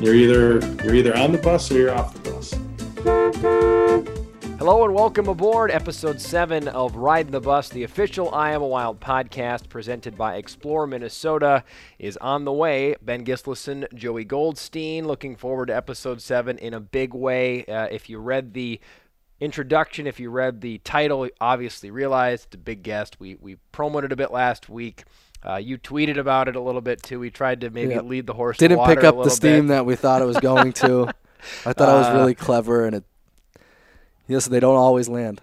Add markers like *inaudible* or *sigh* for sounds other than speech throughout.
You're either you're either on the bus or you're off the bus. Hello and welcome aboard episode 7 of Riding the Bus, the official i Iowa Wild podcast presented by Explore Minnesota is on the way. Ben Gislason, Joey Goldstein, looking forward to episode 7 in a big way. Uh, if you read the introduction, if you read the title, obviously realized it's a big guest. We, we promoted a bit last week. Uh, you tweeted about it a little bit too. We tried to maybe Yeah. lead the horse. Didn't water pick up the steam bit. that we thought it was going to. *laughs* I thought I was Uh, really clever, and it. Yes, they don't always land.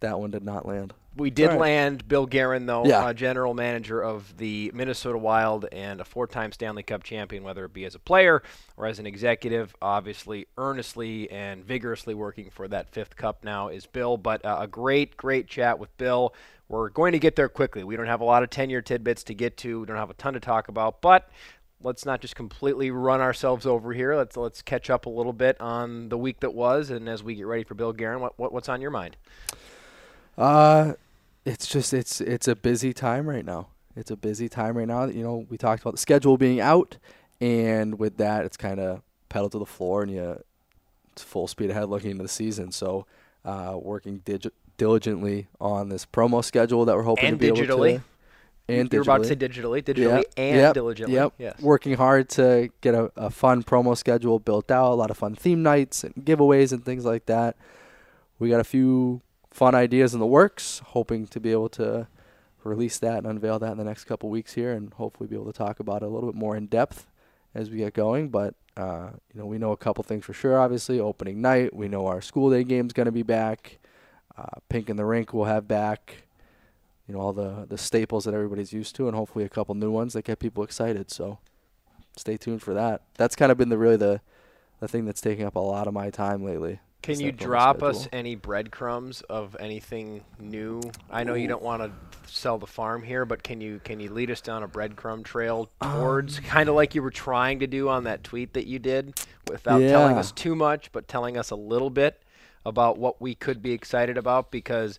That one did not land. We did right. land Bill Guerin, though, Yeah. uh, general manager of the Minnesota Wild and a four-time Stanley Cup champion, whether it be as a player or as an executive. Obviously, earnestly and vigorously working for that fifth cup now is Bill. But uh, a great, great chat with Bill. We're going to get there quickly. We don't have a lot of 10 year tidbits to get to. We don't have a ton to talk about, but let's not just completely run ourselves over here. Let's let's catch up a little bit on the week that was, and as we get ready for Bill Guerin, what, what what's on your mind? Uh, it's just it's it's a busy time right now. It's a busy time right now. You know, we talked about the schedule being out, and with that, it's kind of pedal to the floor, and you it's full speed ahead looking into the season. So, uh, working digi- diligently on this promo schedule that we're hoping And to be able to. And You're about to digitally. say digitally, digitally, Yep, and yep, diligently. Yep. Yes. Working hard to get a, a fun promo schedule built out, a lot of fun theme nights and giveaways and things like that. We got a few fun ideas in the works, hoping to be able to release that and unveil that in the next couple weeks here and hopefully be able to talk about it a little bit more in depth as we get going. But uh, you know, we know a couple things for sure, obviously. Opening night, we know our school day game's gonna be back. Uh, Pink in the Rink will have back you know all the the staples that everybody's used to, and hopefully a couple new ones that get people excited. So stay tuned for that. That's kind of been the really the the thing that's taking up a lot of my time lately. Can you drop us any breadcrumbs of anything new? I know you don't want to sell the farm here, but can you can you lead us down a breadcrumb trail towards Um, kind of like you were trying to do on that tweet that you did, without telling us too much, but telling us a little bit about what we could be excited about? Because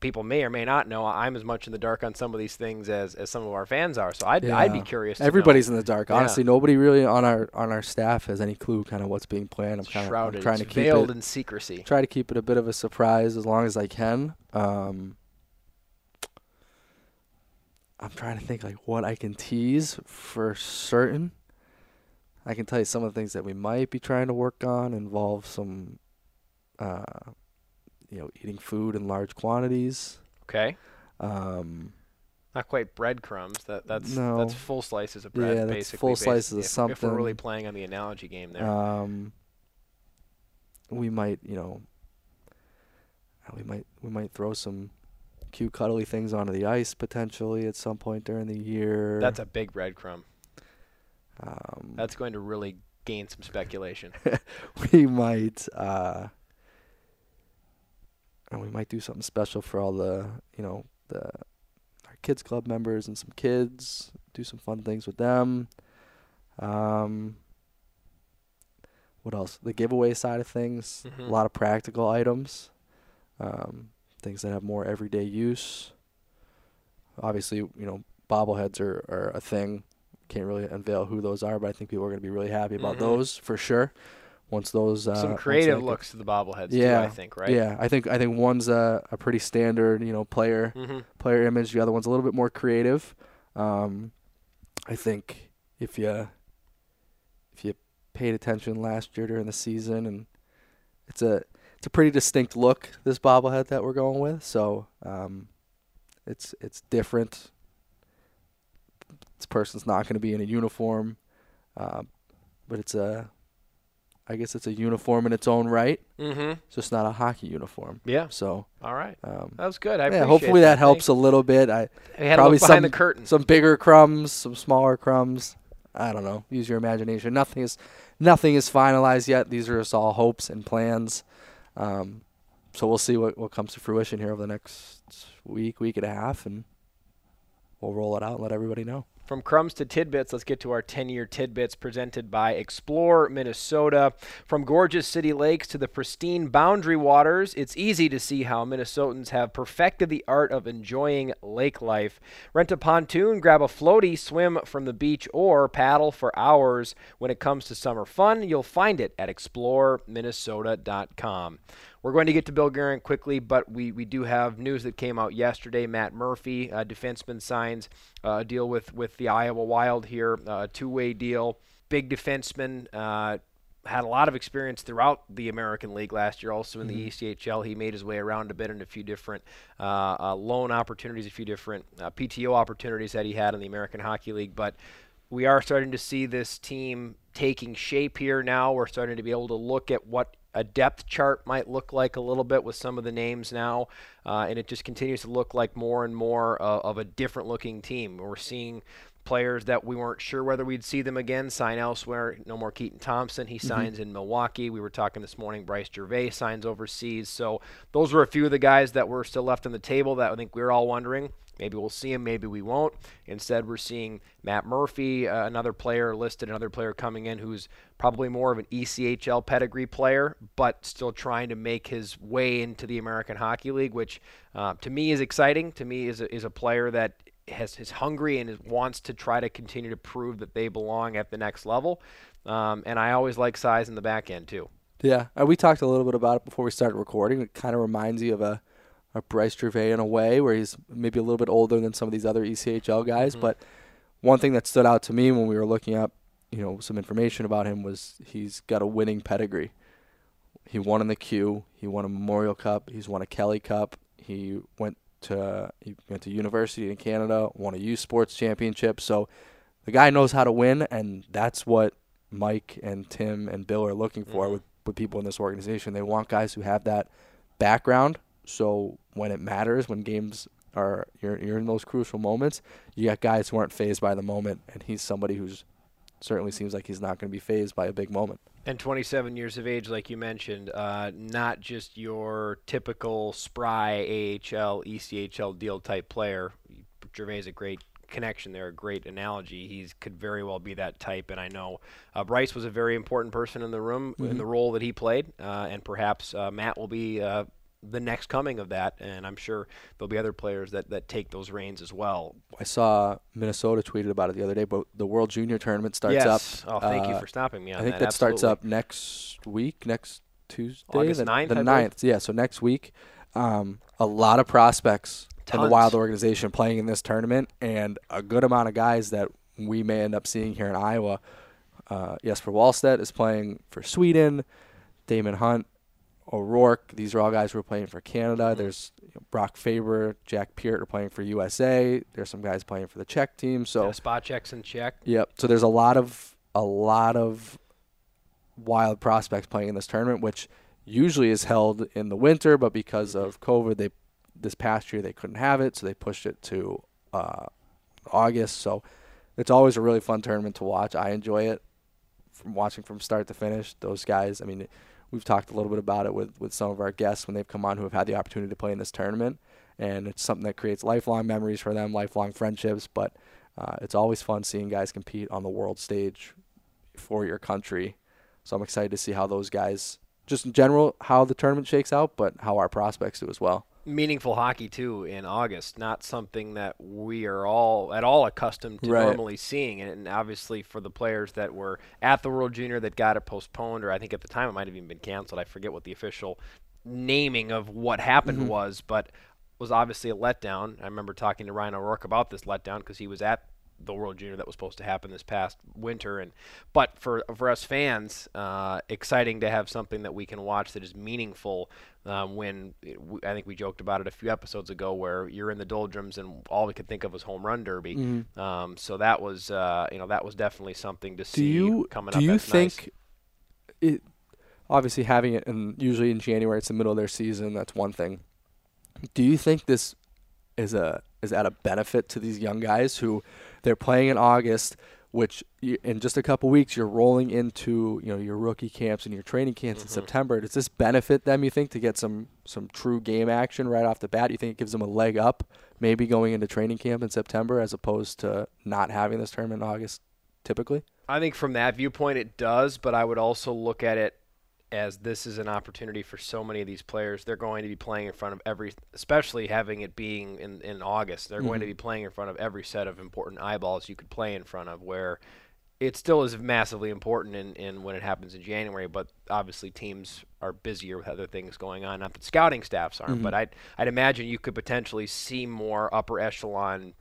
people may or may not know I'm as much in the dark on some of these things as, as some of our fans are. So I'd, I'd be curious. To know. Everybody's in the dark. Yeah. Honestly, nobody really on our on our staff has any clue kind of what's being planned. I'm kind of trying it's to keep veiled it in secrecy. try to keep it a bit of a surprise as long as I can. Um, I'm trying to think like what I can tease for certain. I can tell you some of the things that we might be trying to work on involve some, uh, you know, eating food in large quantities. Okay. Um, Not quite breadcrumbs. That that's No. that's full slices of bread. Yeah, that's basically, full basi- slices of something. If we're really playing on the analogy game there. um, we might, you know, uh, we might we might throw some cute cuddly things onto the ice potentially at some point during the year. that's a big breadcrumb. um, That's going to really gain some speculation. *laughs* we might uh, and we might do something special for all the you know the our kids club members and some kids do some fun things with them. Um what else? The giveaway side of things Mhm. a lot of practical items um things that have more everyday use. Obviously you know bobbleheads are, are a thing. Can't really unveil who those are but i think people are going to be really happy about Mhm. those for sure once those uh, some creative get- looks to the bobbleheads too, Yeah, I think, right? yeah i think i think one's a, a pretty standard you know player hmm player image. The other one's a little bit more creative. Um, I think if you if you paid attention last year during the season, and it's a it's a pretty distinct look this bobblehead that we're going with. So um, it's it's different. This person's not going to be in a uniform, uh, but it's a I guess it's a uniform in its own right. hmm It's just not a hockey uniform. Yeah. So All right. um, That was good. I yeah, appreciate hopefully that, that helps a little bit. I had probably a look behind some- the curtain. some bigger crumbs, some smaller crumbs. I don't know. Use your imagination. Nothing is nothing is finalized yet. These are just all hopes and plans. Um, so we'll see what, what comes to fruition here over the next week, week and a half, and we'll roll it out and let everybody know. From crumbs to tidbits, let's get to our 10 year tidbits presented by Explore Minnesota. From gorgeous city lakes to the pristine boundary waters, it's easy to see how Minnesotans have perfected the art of enjoying lake life. Rent a pontoon, grab a floaty, swim from the beach, or paddle for hours. When it comes to summer fun, you'll find it at exploreminnesota.com. We're going to get to Bill Guerin quickly, but we, we do have news that came out yesterday. Matt Murphy, uh, defenseman, signs uh, a deal with, with the Iowa Wild here, uh, a two way deal. Big defenseman, uh, had a lot of experience throughout the American League last year, also in mm-hmm. the ECHL. He made his way around a bit in a few different uh, uh, loan opportunities, a few different uh, PTO opportunities that he had in the American Hockey League. But we are starting to see this team taking shape here now. We're starting to be able to look at what a depth chart might look like a little bit with some of the names now, uh, and it just continues to look like more and more uh, of a different looking team. We're seeing players that we weren't sure whether we'd see them again sign elsewhere. No more Keaton Thompson. He mm-hmm. signs in Milwaukee. We were talking this morning. Bryce Gervais signs overseas. So those were a few of the guys that were still left on the table that I think we were all wondering Maybe we'll see him, maybe we won't. Instead, we're seeing Matt Murphy, uh, another player listed, another player coming in who's probably more of an ECHL pedigree player, but still trying to make his way into the American Hockey League, which uh, to me is exciting. To me, is a, is a player that has is hungry and is, wants to try to continue to prove that they belong at the next level. Um, and I always like size in the back end too. Yeah, uh, we talked a little bit about it before we started recording. It kind of reminds you of a a Bryce Gervais in a way, where he's maybe a little bit older than some of these other ECHL guys. Mm-hmm. But one thing that stood out to me when we were looking up, you know, some information about him was he's got a winning pedigree. He won in the Q. He won a Memorial Cup. He's won a Kelly Cup. He went to he went to university in Canada. Won a U Sports Championship. So the guy knows how to win, and that's what Mike and Tim and Bill are looking for mm-hmm. with with people in this organization. They want guys who have that background so when it matters, when games are you're you're in those crucial moments, you got guys who aren't phased by the moment, and he's somebody who's certainly seems like he's not going to be phased by a big moment. And 27 years of age, like you mentioned, uh, not just your typical spry AHL, ECHL deal type player. Gervais is a great connection there, a great analogy. He could very well be that type, and I know uh, Bryce was a very important person in the room mm-hmm. in the role that he played, uh, and perhaps uh, Matt will be uh, the next coming of that, and I'm sure there'll be other players that, that take those reins as well. I saw Minnesota tweeted about it the other day, but the World Junior Tournament starts yes. up. Oh, thank uh, you for stopping me on I think that. that starts up next week, next Tuesday, August the 9th, the 9th. Yeah, so next week. Um, a lot of prospects Tons. in the Wild organization playing in this tournament, and a good amount of guys that we may end up seeing here in Iowa. Uh, Jesper Wallstedt is playing for Sweden. Daemon Hunt O'Rourke. These are all guys who are playing for Canada. Mm-hmm. There's you know, Brock Faber, Jack Peart are playing for USA. There's some guys playing for the Czech team. So yeah, spot checks in Czech. Yep. So there's a lot of a lot of wild prospects playing in this tournament, which usually is held in the winter, but because mm-hmm. of COVID, they this past year they couldn't have it, so they pushed it to uh, August. So it's always a really fun tournament to watch. I enjoy it from watching from start to finish. Those guys, I mean we've talked a little bit about it with, with some of our guests when they've come on who have had the opportunity to play in this tournament. And it's something that creates lifelong memories for them, lifelong friendships. But uh, it's always fun seeing guys compete on the world stage for your country. So I'm excited to see how those guys, just in general, how the tournament shakes out, but how our prospects do as well meaningful hockey too in August. Not something that we are all at all accustomed to right. normally seeing. And obviously for the players that were at the World Junior that got it postponed, or I think at the time it might have even been canceled. I forget what the official naming of what happened mm-hmm. was, but was obviously a letdown. I remember talking to Ryan O'Rourke about this letdown because he was at the World Junior that was supposed to happen this past winter. And but for for us fans, uh, exciting to have something that we can watch that is meaningful. Um, when it, I think we joked about it a few episodes ago, where you're in the doldrums and all we could think of was home run derby. Mm-hmm. Um, so that was uh, you know that was definitely something to do see you, coming do up. Do you think nice. it? Obviously, having it and usually in January, it's the middle of their season. That's one thing. Do you think this is a is at a benefit to these young guys who they're playing in August which you, in just a couple weeks you're rolling into you know your rookie camps and your training camps in Mhm. September. Does this benefit them? You think to get some some true game action right off the bat? You think it gives them a leg up, maybe going into training camp in September as opposed to not having this tournament in August, typically? I think from that viewpoint it does, but I would also look at it as this is an opportunity for so many of these players. They're going to be playing in front of every, especially having it being in, in August, they're going to Mhm. be playing in front of every set of important eyeballs you could play in front of, where it still is massively important in, in when it happens in January, but obviously teams are busier with other things going on. Not that scouting staffs aren't, Mhm. but I'd, I'd imagine you could potentially see more upper echelon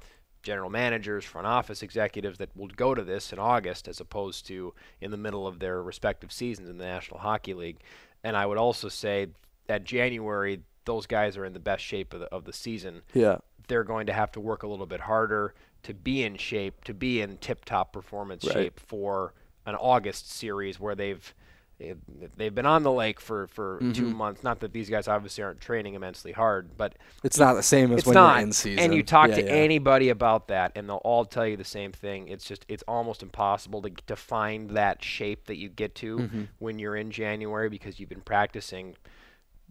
general managers, front office executives that will go to this in August as opposed to in the middle of their respective seasons in the National Hockey League. And I would also say that January, those guys are in the best shape of the, of the season. Yeah. They're going to have to work a little bit harder to be in shape, to be in tip top performance Right. shape for an August series where they've they've been on the lake for, for two Mhm. months. Not that these guys obviously aren't training immensely hard, but It's not the same as when not. you're in season. And you talk Yeah, to yeah. anybody about that, and they'll all tell you the same thing. It's just it's almost impossible to to find that shape that you get to Mhm. when you're in January because you've been practicing,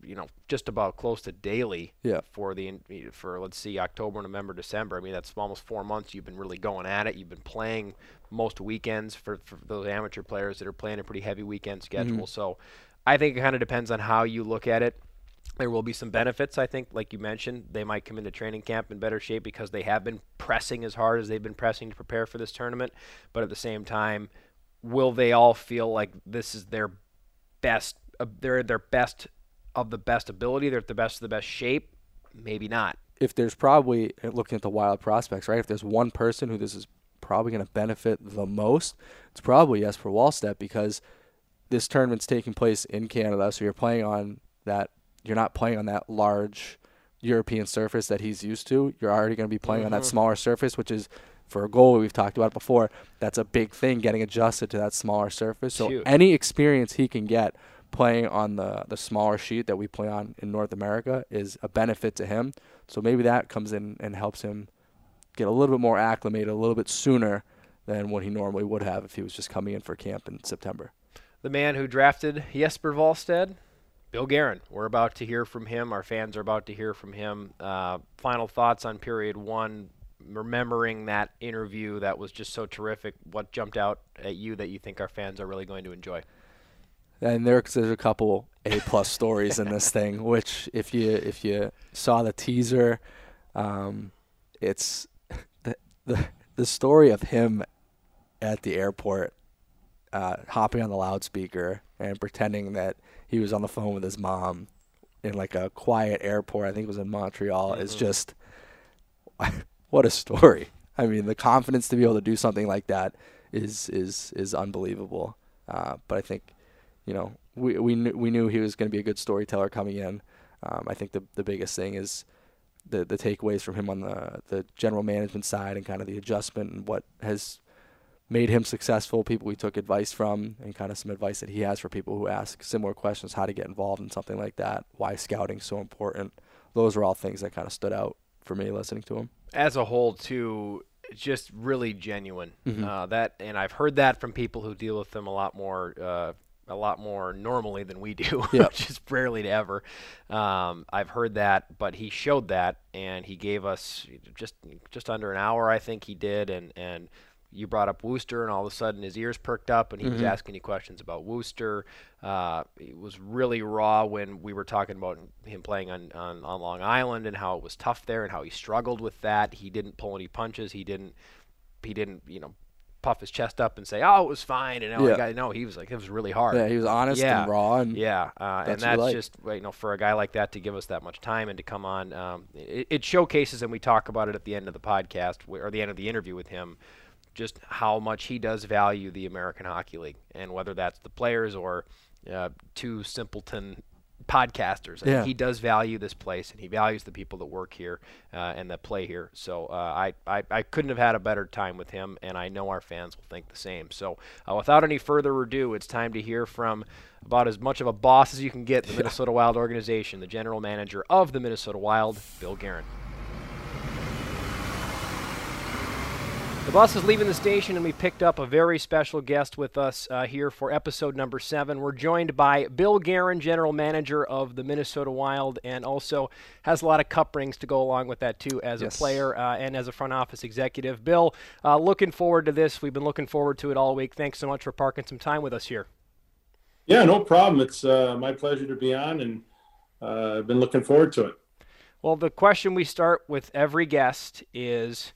you know, just about close to daily Yeah. for the for let's see October, November, December. I mean that's almost four months. You've been really going at it. You've been playing most weekends for, for those amateur players that are playing a pretty heavy weekend schedule. So I think it kind of depends on how you look at it. There will be some benefits, I think, like you mentioned. They might come into training camp in better shape because they have been pressing as hard as they've been pressing to prepare for this tournament. But at the same time, will they all feel like this is their best? Uh, they're their best of the best ability. They're at the best of the best shape. Maybe not. if there's probably uh, looking at the wild prospects, right? If there's one person who this is probably going to benefit the most, it's probably Jesper Wallstedt because this tournament's taking place in Canada, so you're playing on that. You're not playing on that large European surface that he's used to. You're already going to be playing on that Mhm. smaller surface, which is for a goalie. We've talked about before. That's a big thing, getting adjusted to that smaller surface. So Huge. any experience he can get playing on the the smaller sheet that we play on in North America is a benefit to him. So maybe that comes in and helps him get a little bit more acclimated a little bit sooner than what he normally would have if he was just coming in for camp in September. The man who drafted Jesper Wallstedt, Bill Guerin. We're about to hear from him. Our fans are about to hear from him. Uh, final thoughts on period one. Remembering that interview that was just so terrific. What jumped out at you that you think our fans are really going to enjoy? And there's there's a couple A plus stories in this thing, *laughs* which if you if you saw the teaser, um, it's the, the the story of him at the airport, uh, hopping on the loudspeaker and pretending that he was on the phone with his mom in like a quiet airport. I think it was in Montreal. Is Mhm. just *laughs* what a story. I mean, the confidence to be able to do something like that is is is unbelievable. Uh, but I think you know, we we knew, we knew he was going to be a good storyteller coming in. Um, I think the the biggest thing is the the takeaways from him on the the general management side and kind of the adjustment and what has made him successful. People we took advice from and kind of some advice that he has for people who ask similar questions, how to get involved in something like that, why scouting so important. Those are all things that kind of stood out for me listening to him. As a whole, too, just really genuine. Mhm. Uh, that, and I've heard that from people who deal with them a lot more. Uh, a lot more normally than we do, *laughs* Yeah. which is rarely to ever. Um, I've heard that, but he showed that, and he gave us just just under an hour, I think he did, and and you brought up Worcester, and all of a sudden his ears perked up, and he was Mhm. asking you questions about Worcester. Uh, it was really raw when we were talking about him playing on, on on Long Island and how it was tough there, and how he struggled with that. He didn't pull any punches. He didn't he didn't you know puff his chest up and say, "Oh, it was fine." And oh, Yeah. Got no, he was like, "It was really hard." Yeah, he was honest Yeah. and raw and Yeah, uh, and That's what that's like. just you know for a guy like that to give us that much time and to come on, um, it, it showcases, and we talk about it at the end of the podcast or the end of the interview with him, just how much he does value the American Hockey League, and whether that's the players or uh, two simpleton podcasters. I mean, Yeah. he does value this place, and he values the people that work here uh, and that play here. So uh, I, I I couldn't have had a better time with him, and I know our fans will think the same. So uh, without any further ado, it's time to hear from about as much of a boss as you can get the Minnesota Wild organization, the general manager of the Minnesota Wild, Bill Guerin. The bus is leaving the station, and we picked up a very special guest with us uh, here for episode number seven. We're joined by Bill Guerin, general manager of the Minnesota Wild, and also has a lot of cup rings to go along with that too, as yes. a player uh, and as a front office executive. Bill, uh, looking forward to this. We've been looking forward to it all week. Thanks so much for parking some time with us here. Yeah, no problem. It's uh, my pleasure to be on, and uh, I've been looking forward to it. Well, the question we start with every guest is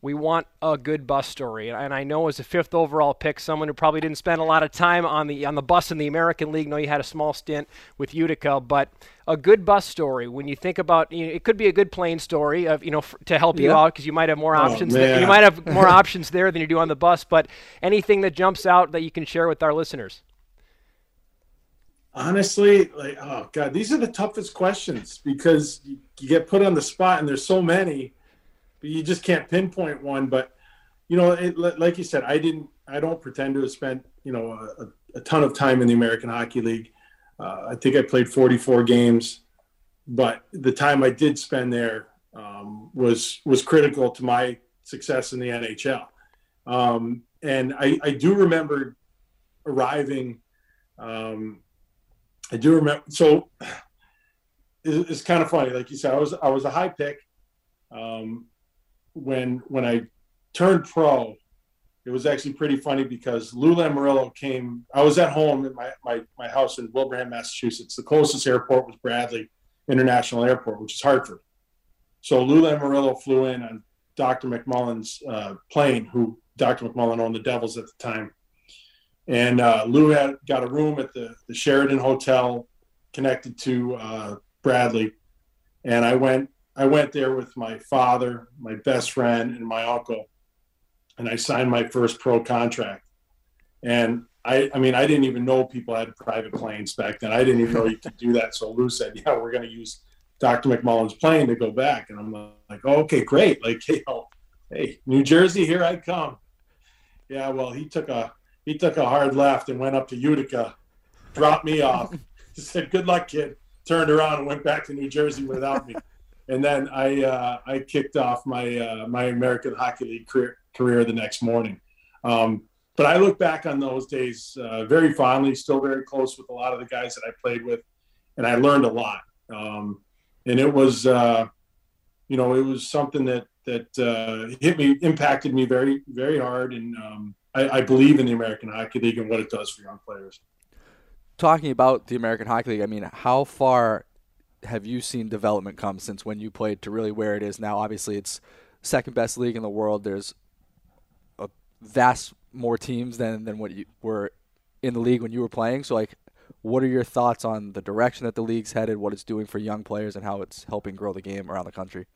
we want a good bus story. And I know as a fifth overall pick, someone who probably didn't spend a lot of time on the on the bus in the American League. know you had a small stint with Utica, but a good bus story. When you think about, you know, it could be a good plane story of you know f- to help you out because you might have more oh, options. There, you might have *laughs* more options there than you do on the bus. But anything that jumps out that you can share with our listeners. Honestly, like oh god, these are the toughest questions because you, you get put on the spot and there's so many you just can't pinpoint one. But you know, it, like you said, I didn't. I don't pretend to have spent you know a, a ton of time in the American Hockey League. Uh, I think I played 44 games, but the time I did spend there um, was was critical to my success in the NHL. Um, and I, I, do remember arriving. Um, I do remember. So *sighs* it's, kind of funny, like you said. I was I was a high pick. Um, when when I turned pro, it was actually pretty funny because Lou Lamoriello came. I was at home at my, my, my house in Wilbraham, Massachusetts. The closest airport was Bradley International Airport, which is Hartford. So Lou Lamoriello flew in on Dr. McMullen's uh, plane, who Dr. McMullen owned the Devils at the time. And uh, Lou had got a room at the, the Sheraton Hotel connected to uh, Bradley. And I went I went there with my father, my best friend, and my uncle, and I signed my first pro contract. And I, I mean, I didn't even know people had private planes back then. I didn't even know you could do that. So Lou said, "Yeah, we're going to use Dr. McMullen's plane to go back." And I'm like, oh, "Okay, great. Like, *laughs* hey, hey, New Jersey, here I come." Yeah, well, he took a he took a hard left and went up to Utica, dropped me off. *laughs* Said, "Good luck, kid." Turned around and went back to New Jersey without me and then I uh, I kicked off my uh, my American Hockey League career, career the next morning. Um, but I look back on those days uh, very fondly. Still very close with a lot of the guys that I played with, and I learned a lot. Um, and it was uh, you know it was something that that uh, hit me, impacted me very very hard, and um, I, I believe in the American Hockey League and what it does for young players talking about the American Hockey League, I mean, how far have you seen development come since when you played to really where it is now? Obviously, it's second best league in the world. There's a vast more teams than than what you were in the league when you were playing. So, like, what are your thoughts on the direction that the league's headed, what it's doing for young players, and how it's helping grow the game around the country?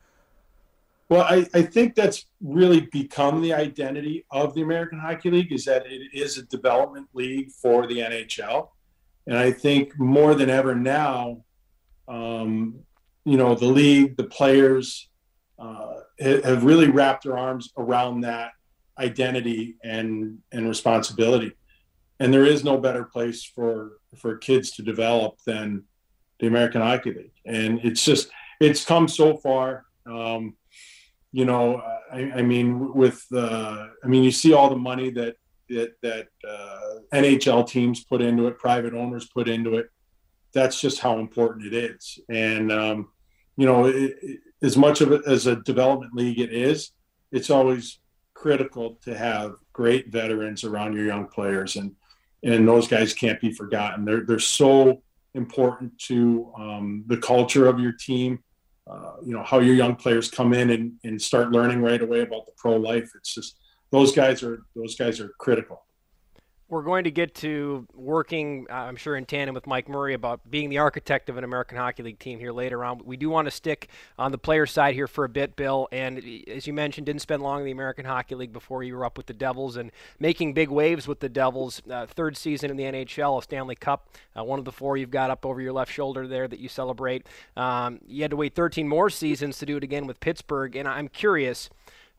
Well, I, I think that's really become the identity of the American Hockey League is that it is a development league for the NHL. And I think more than ever now, um, you know, the league, the players uh, have really wrapped their arms around that identity and and responsibility. And there is no better place for for kids to develop than the American Hockey League. And it's just it's come so far. Um, you know, I, I mean, with uh, I mean, you see all the money that that that uh, NHL teams put into it, private owners put into it that's just how important it is. And um, you know, it, it, as much of it as a development league it is, it's always critical to have great veterans around your young players, and and those guys can't be forgotten. They're they're so important to um, the culture of your team. Uh, you know how your young players come in and, and start learning right away about the pro life. It's just those guys are those guys are critical we're going to get to working, uh, I'm sure, in tandem with Mike Murray about being the architect of an American Hockey League team here later on. We do want to stick on the player side here for a bit, Bill. And as you mentioned, didn't spend long in the American Hockey League before you were up with the Devils and making big waves with the Devils. Uh, third season in the NHL, a Stanley Cup, uh, one of the four you've got up over your left shoulder there that you celebrate. Um, you had to wait 13 more seasons to do it again with Pittsburgh. And I'm curious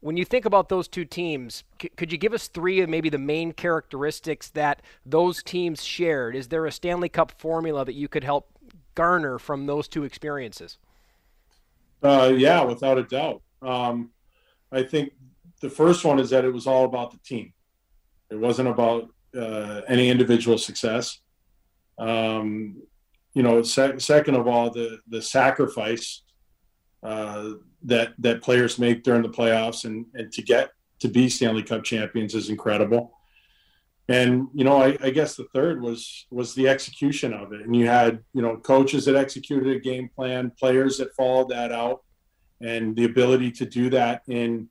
when you think about those two teams, c- could you give us three of maybe the main characteristics that those teams shared? Is there a Stanley Cup formula that you could help garner from those two experiences? Uh, yeah, without a doubt. Um, I think the first one is that it was all about the team. It wasn't about uh, any individual success. Um, you know, sec- second of all, the the sacrifice uh, that that players make during the playoffs and and to get to be Stanley Cup champions is incredible. And you know, I, I guess the third was was the execution of it. And you had you know coaches that executed a game plan, players that followed that out, and the ability to do that in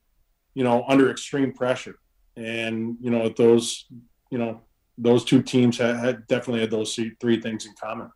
you know under extreme pressure. And you know those you know those two teams had, had definitely had those three things in common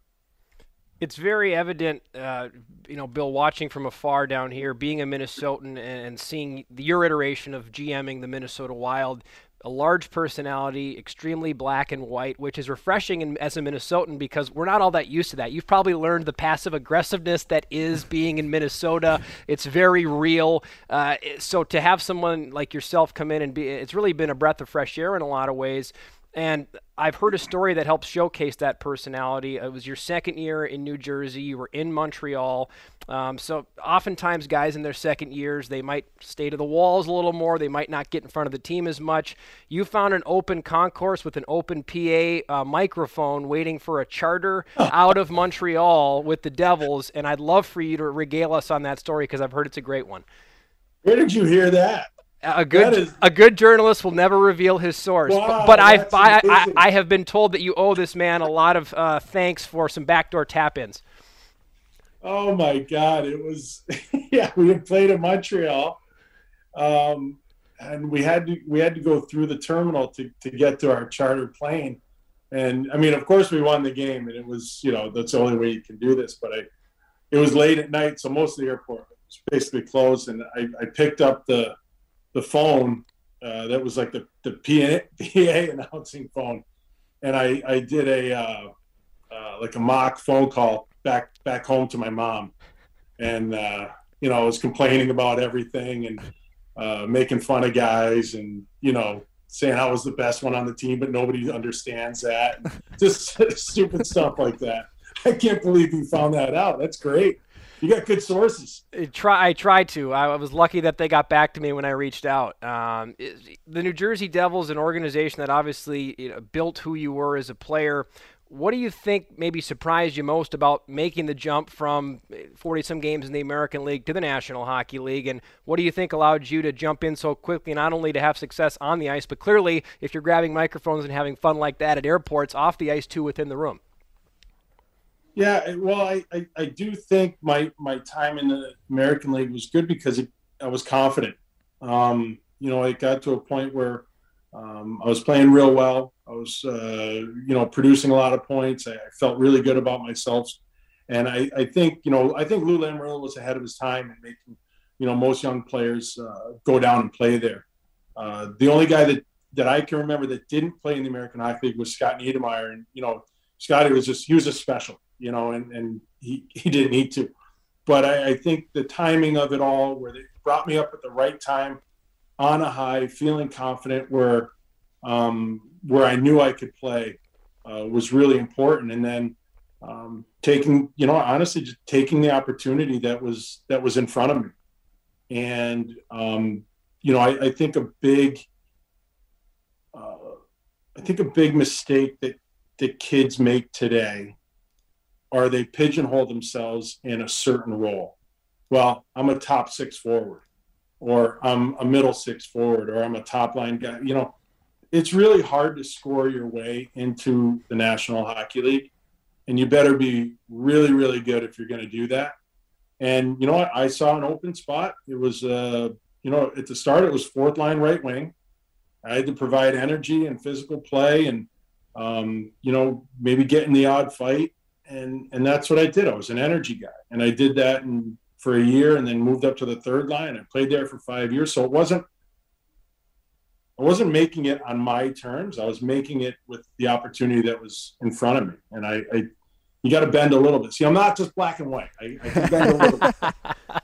it's very evident, uh, you know, Bill, watching from afar down here, being a Minnesotan and seeing your iteration of GMing the Minnesota Wild, a large personality, extremely black and white, which is refreshing in, as a Minnesotan because we're not all that used to that. You've probably learned the passive aggressiveness that is being in Minnesota. It's very real. Uh, so to have someone like yourself come in and be, it's really been a breath of fresh air in a lot of ways. And I've heard a story that helps showcase that personality. It was your second year in New Jersey. You were in Montreal. Um, so oftentimes, guys in their second years, they might stay to the walls a little more. They might not get in front of the team as much. You found an open concourse with an open PA uh, microphone waiting for a charter out of Montreal with the Devils. And I'd love for you to regale us on that story because I've heard it's a great one. Where did you hear that? A good is, a good journalist will never reveal his source, wow, but I've, I, I, I, have been told that you owe this man a lot of uh, thanks for some backdoor tap-ins. Oh my God! It was *laughs* yeah. We had played in Montreal, um, and we had to we had to go through the terminal to to get to our charter plane. And I mean, of course, we won the game, and it was you know that's the only way you can do this. But I, it was late at night, so most of the airport was basically closed, and I, I picked up the the phone uh, that was like the the PA, *laughs* PA announcing phone, and I I did a uh, uh, like a mock phone call back back home to my mom, and uh, you know I was complaining about everything and uh, making fun of guys and you know saying I was the best one on the team, but nobody understands that. *laughs* Just stupid stuff like that. I can't believe you found that out. That's great. You got good sources. I try. I tried to. I was lucky that they got back to me when I reached out. Um, the New Jersey Devils, an organization that obviously you know, built who you were as a player. What do you think maybe surprised you most about making the jump from 40 some games in the American League to the National Hockey League? And what do you think allowed you to jump in so quickly, not only to have success on the ice, but clearly, if you're grabbing microphones and having fun like that at airports, off the ice too within the room? Yeah, well, I, I, I, do think my my time in the American League was good because it, I was confident. Um, you know, it got to a point where um, I was playing real well. I was, uh, you know, producing a lot of points. I, I, felt really good about myself, and I, I think, you know, I think Lou Lamoriello was ahead of his time in making, you know, most young players uh, go down and play there. Uh, the only guy that that I can remember that didn't play in the American Hockey League was Scott Niedermayer, and you know, Scotty was just he was just special you know, and, and he, *laughs* he didn't need to. But I, I think the timing of it all, where they brought me up at the right time on a high, feeling confident where um, where I knew I could play uh, was really important. And then um, taking, you know, honestly, just taking the opportunity that was that was in front of me. And um, you know, I, I, think a big, uh, I think a big mistake that that kids make today or they pigeonhole themselves in a certain role. Well, I'm a top six forward, or I'm a middle six forward, or I'm a top line guy. You know, it's really hard to score your way into the National Hockey League. And you better be really, really good if you're going to do that. And you know what? I saw an open spot. It was, uh, you know, at the start, it was fourth line right wing. I had to provide energy and physical play and, um, you know, maybe get in the odd fight and and that's what I did. I was an energy guy, and I did that for a year, and then moved up to the third line. I played there for five years, so it wasn't I wasn't making it on my terms. I was making it with the opportunity that was in front of me, and I, I you got to bend a little bit. See, I'm not just black and white. I, I can bend a little bit. *laughs*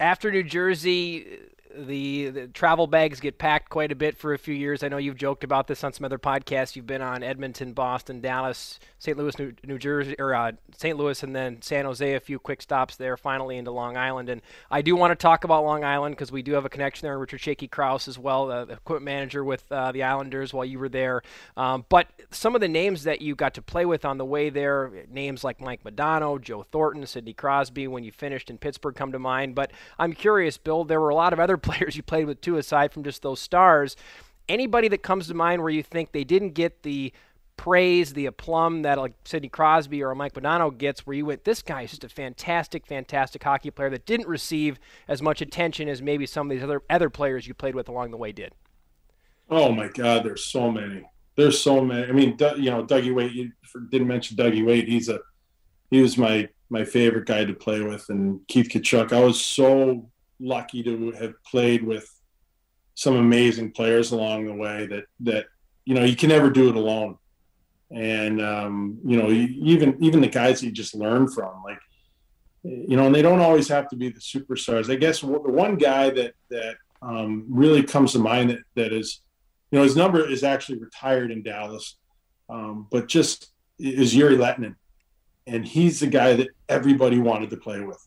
After New Jersey, the, the, travel bags get packed quite a bit for a few years. I know you've joked about this on some other podcasts. You've been on Edmonton, Boston, Dallas, St. Louis, New, New Jersey, or uh, St. Louis, and then San Jose. A few quick stops there, finally into Long Island. And I do want to talk about Long Island because we do have a connection there. Richard Shaky Kraus as well, uh, the equipment manager with uh, the Islanders while you were there. Um, but some of the names that you got to play with on the way there, names like Mike Modano, Joe Thornton, Sidney Crosby, when you finished in Pittsburgh, come to mind. But I'm curious, Bill. There were a lot of other players you played with too, aside from just those stars. Anybody that comes to mind where you think they didn't get the praise, the aplomb that like Sidney Crosby or Mike Modano gets, where you went, this guy is just a fantastic, fantastic hockey player that didn't receive as much attention as maybe some of these other other players you played with along the way did. Oh my God, there's so many. There's so many. I mean, you know, Dougie Weight. You didn't mention Dougie Weight. He's a he was my my favorite guy to play with, and Keith Tkachuk. I was so lucky to have played with some amazing players along the way that that you know you can never do it alone and um, you know even even the guys you just learn from like you know and they don't always have to be the superstars i guess the one guy that that um, really comes to mind that that is you know his number is actually retired in dallas um, but just is Jere Lehtinen. And he's the guy that everybody wanted to play with.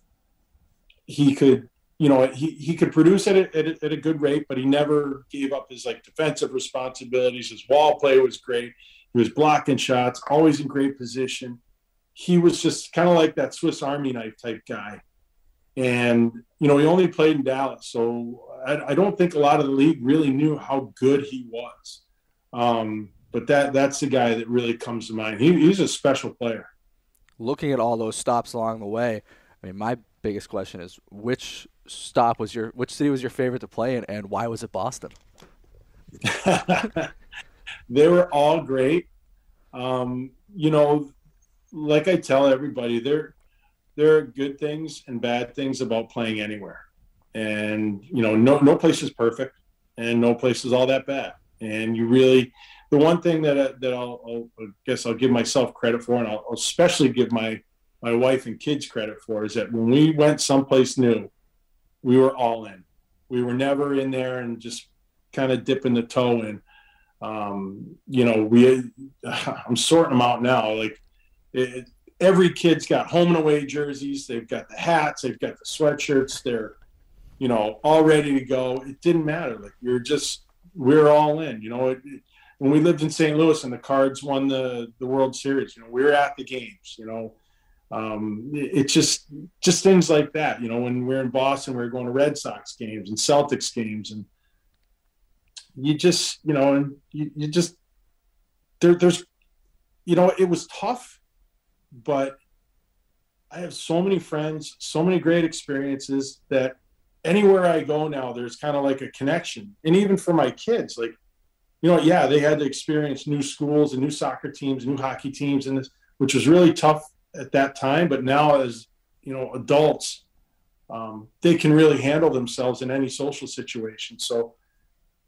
He could you know, he, he could produce at a, at, a, at a good rate, but he never gave up his like defensive responsibilities. His wall play was great. He was blocking shots, always in great position. He was just kind of like that Swiss Army knife type guy. And, you know, he only played in Dallas. So I, I don't think a lot of the league really knew how good he was. Um, but that that's the guy that really comes to mind. He, he's a special player. Looking at all those stops along the way, I mean, my biggest question is which stop was your which city was your favorite to play in, and why was it Boston? *laughs* they were all great. Um, you know, like I tell everybody, there there are good things and bad things about playing anywhere, and you know, no no place is perfect, and no place is all that bad. And you really, the one thing that that I'll, I'll I guess I'll give myself credit for, and I'll especially give my my wife and kids credit for, is that when we went someplace new, we were all in. We were never in there and just kind of dipping the toe in. Um, you know, we *laughs* I'm sorting them out now. Like it, every kid's got home and away jerseys. They've got the hats. They've got the sweatshirts. They're you know all ready to go. It didn't matter. Like you're just we're all in. You know, it, it, when we lived in St. Louis and the Cards won the the World Series, you know, we were at the games. You know, um, it's just just things like that. You know, when we're in Boston, we are going to Red Sox games and Celtics games, and you just you know, and you, you just there, there's you know, it was tough, but I have so many friends, so many great experiences that anywhere I go now, there's kind of like a connection, and even for my kids, like you know, yeah, they had to experience new schools and new soccer teams, new hockey teams, and this, which was really tough at that time, but now as you know adults, um, they can really handle themselves in any social situation. So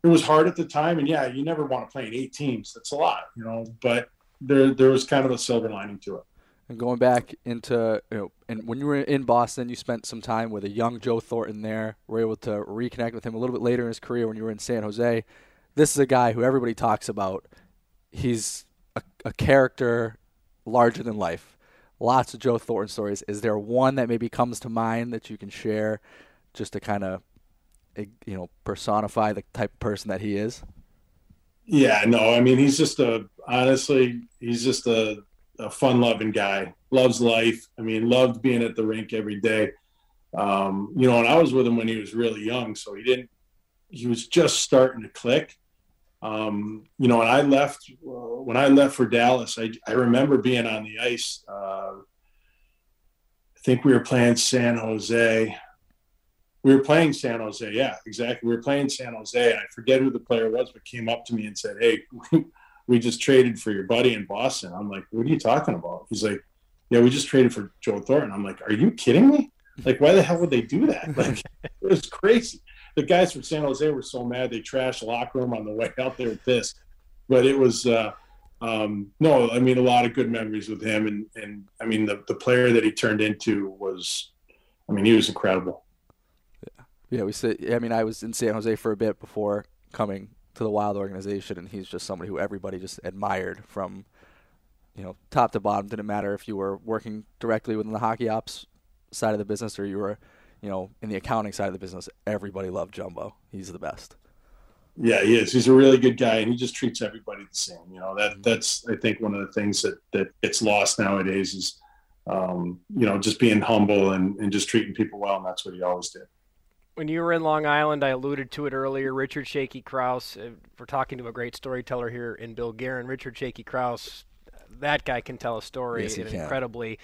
it was hard at the time, and yeah, you never want to play in eight teams. That's a lot, you know. But there there was kind of a silver lining to it. And going back into you know, and when you were in Boston, you spent some time with a young Joe Thornton there. Were able to reconnect with him a little bit later in his career when you were in San Jose. This is a guy who everybody talks about. He's a, a character larger than life lots of Joe Thornton stories. Is there one that maybe comes to mind that you can share just to kind of eh, you know personify the type of person that he is? Yeah, no, I mean he's just a honestly, he's just a, a fun loving guy. Loves life. I mean, loved being at the rink every day. Um, you know, and I was with him when he was really young, so he didn't he was just starting to click. Um, you know, when I left, uh, when I left for Dallas, I, I remember being on the ice. Uh, I think we were playing San Jose. We were playing San Jose. Yeah, exactly. We were playing San Jose. And I forget who the player was, but came up to me and said, Hey, *laughs* we just traded for your buddy in Boston. I'm like, what are you talking about? He's like, yeah, we just traded for Joe Thornton. I'm like, are you kidding me? Like, why the hell would they do that? *laughs* Like, it was crazy the guys from San Jose were so mad they trashed locker room on the way out. They were pissed, but it was uh, um, no. I mean, a lot of good memories with him, and and I mean the the player that he turned into was, I mean, he was incredible. Yeah, Yeah, we said. I mean, I was in San Jose for a bit before coming to the Wild organization, and he's just somebody who everybody just admired from, you know, top to bottom. Didn't matter if you were working directly within the hockey ops side of the business or you were, you know, in the accounting side of the business. Everybody loved Jumbo. He's the best. Yeah, he is. He's a really good guy, and he just treats everybody the same. You know that that's I think one of the things that that gets lost nowadays is, um, you know, just being humble and and just treating people well, and that's what he always did. When you were in Long Island, I alluded to it earlier. Richard Shaky Kraus, uh, we're talking to a great storyteller here in Bill Guerin. Richard Shaky Kraus, that guy can tell a story yes, incredibly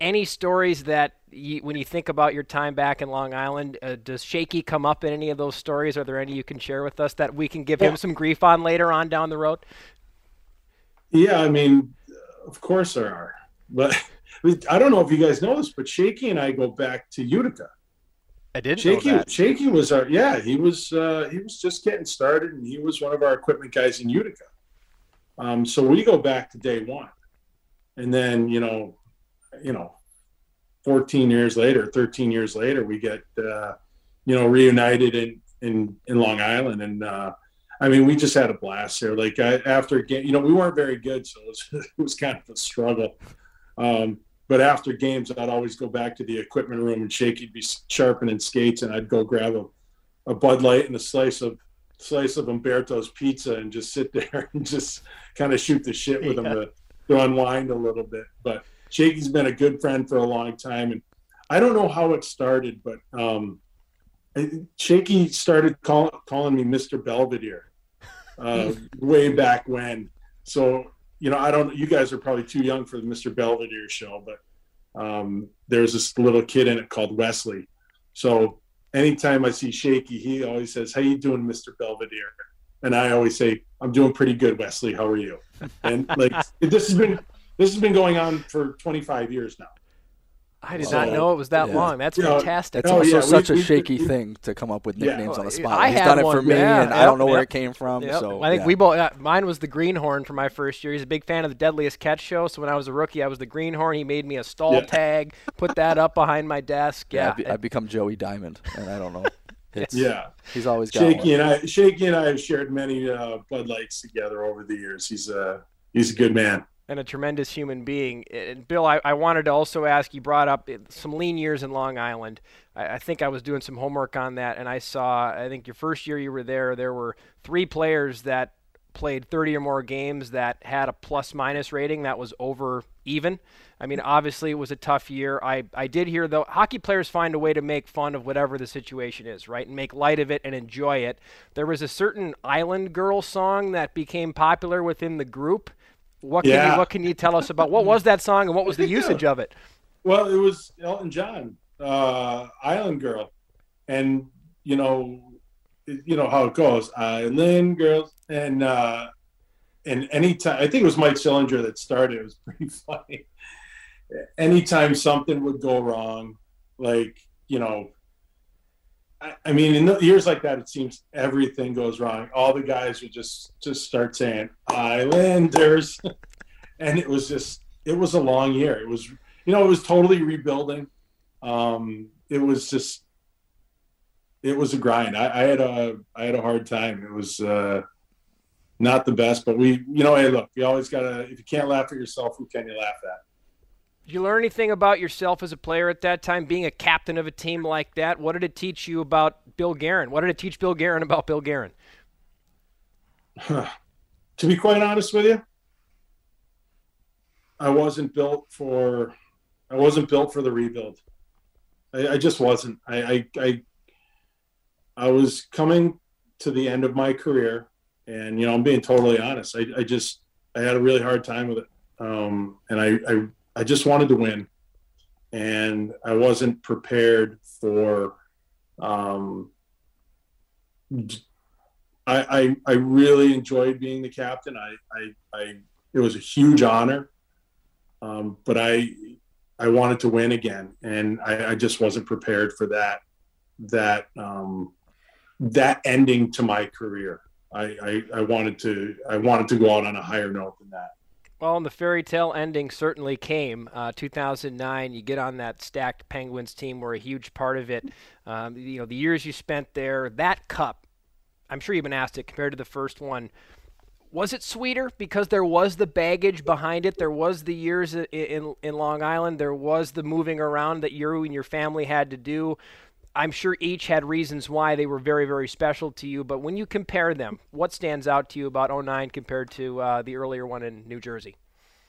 any stories that you, when you think about your time back in Long Island, uh, does Shaky come up in any of those stories? Are there any you can share with us that we can give yeah. him some grief on later on down the road? Yeah, I mean, of course there are, but *laughs* I don't know if you guys know this, but Shaky and I go back to Utica. I did. Shaky, Shaky was our yeah. He was uh, he was just getting started, and he was one of our equipment guys in Utica. Um, so we go back to day one, and then you know you know, 14 years later, 13 years later, we get, uh, you know, reunited in, in, in Long Island. And, uh, I mean, we just had a blast there. Like I, after game, you know, we weren't very good, so it was, *laughs* it was kind of a struggle. Um, but after games, I'd always go back to the equipment room and Shaky'd be sharpening skates, and I'd go grab a, a Bud Light and a slice of slice of Umberto's pizza and just sit *laughs* there and just kind of shoot the shit with yeah. him to, to unwind a little bit. But Shaky's been a good friend for a long time, and I don't know how it started, but um, Shaky started call, calling me Mr. Belvedere *laughs* uh, way back when. So you know, I don't. You guys are probably too young for the Mr. Belvedere show, but um, there's this little kid in it called Wesley. So anytime I see Shaky, he always says, "How you doing, Mr. Belvedere?" And I always say, "I'm doing pretty good, Wesley. How are you?" And like *laughs* this has been this has been going on for 25 years now. I did so, not know it was that yeah. long. That's you fantastic. It's also yeah, such we, a we, shaky we, thing to come up with nicknames yeah. on the spot. I He's done it for me, and yep, I don't know yep. where it came from. Yep. So I think we both. Uh, mine was the Greenhorn for my first year. He's a big fan of the Deadliest Catch show. So when I was a rookie, I was the Greenhorn. He made me a stall tag, put that up behind my desk. Yeah, I have become Joey Diamond, and I don't know. *laughs* It's, yeah, he's always got Shaky one. and I. Shaky and I have shared many uh, Bud Lights together over the years. He's a he's a good man and a tremendous human being. And Bill, I, I, wanted to also ask you brought up eh, some lean years in Long Island. I, I, think I was doing some homework on that, and I saw, I think your first year you were there, there were three players that played 30 or more games that had a plus minus rating that was over even. I mean, obviously it was a tough year. I, I did hear though hockey players find a way to make fun of whatever the situation is, right? And make light of it and enjoy it. There was a certain Island Girl song that became popular within the group what can yeah. you, what can you tell us about what was that song and what was the *laughs* usage of it? Well, it was Elton John, uh, Island Girl, and you know, you know how it goes, Island Girls, and uh, and anytime I think it was Mike Sillinger that started. It was pretty *laughs* funny. Anytime something would go wrong, like you know, I, mean, in years like that, it seems everything goes wrong. All the guys would just just start saying Islanders, *laughs* and it was just it was a long year. It was you know it was totally rebuilding. Um, it was just it was a grind. I, I had a I had a hard time. It was uh, not the best, but we you know hey look, you always gotta if you can't laugh at yourself, who can you laugh at? Did you learn anything about yourself as a player at that time, being a captain of a team like that? What did it teach you about Bill Guerin? What did it teach Bill Guerin about Bill Guerin? to be quite honest with you, I wasn't built for I wasn't built for the rebuild. I, I just wasn't. I, I, I I was coming to the end of my career, and you know I'm being totally honest. I, I just I had a really hard time with it, um, and I, I I just wanted to win, and I wasn't prepared for. Um, I, I, I really enjoyed being the captain. I, I, I it was a huge honor, um, but I I wanted to win again, and I, I just wasn't prepared for that that um, that ending to my career. I, I, I wanted to I wanted to go out on a higher note than that. Well, and the fairy tale ending certainly came. Uh, 2009, you get on that stacked Penguins team, were a huge part of it. Um, you know, the years you spent there, that cup, I'm sure you've been asked it compared to the first one. Was it sweeter because there was the baggage behind it? There was the years in, in, in Long Island. There was the moving around that you and your family had to do. I'm sure each had reasons why they were very, very special to you. But when you compare them, what stands out to you about 09 compared to uh, the earlier one in New Jersey?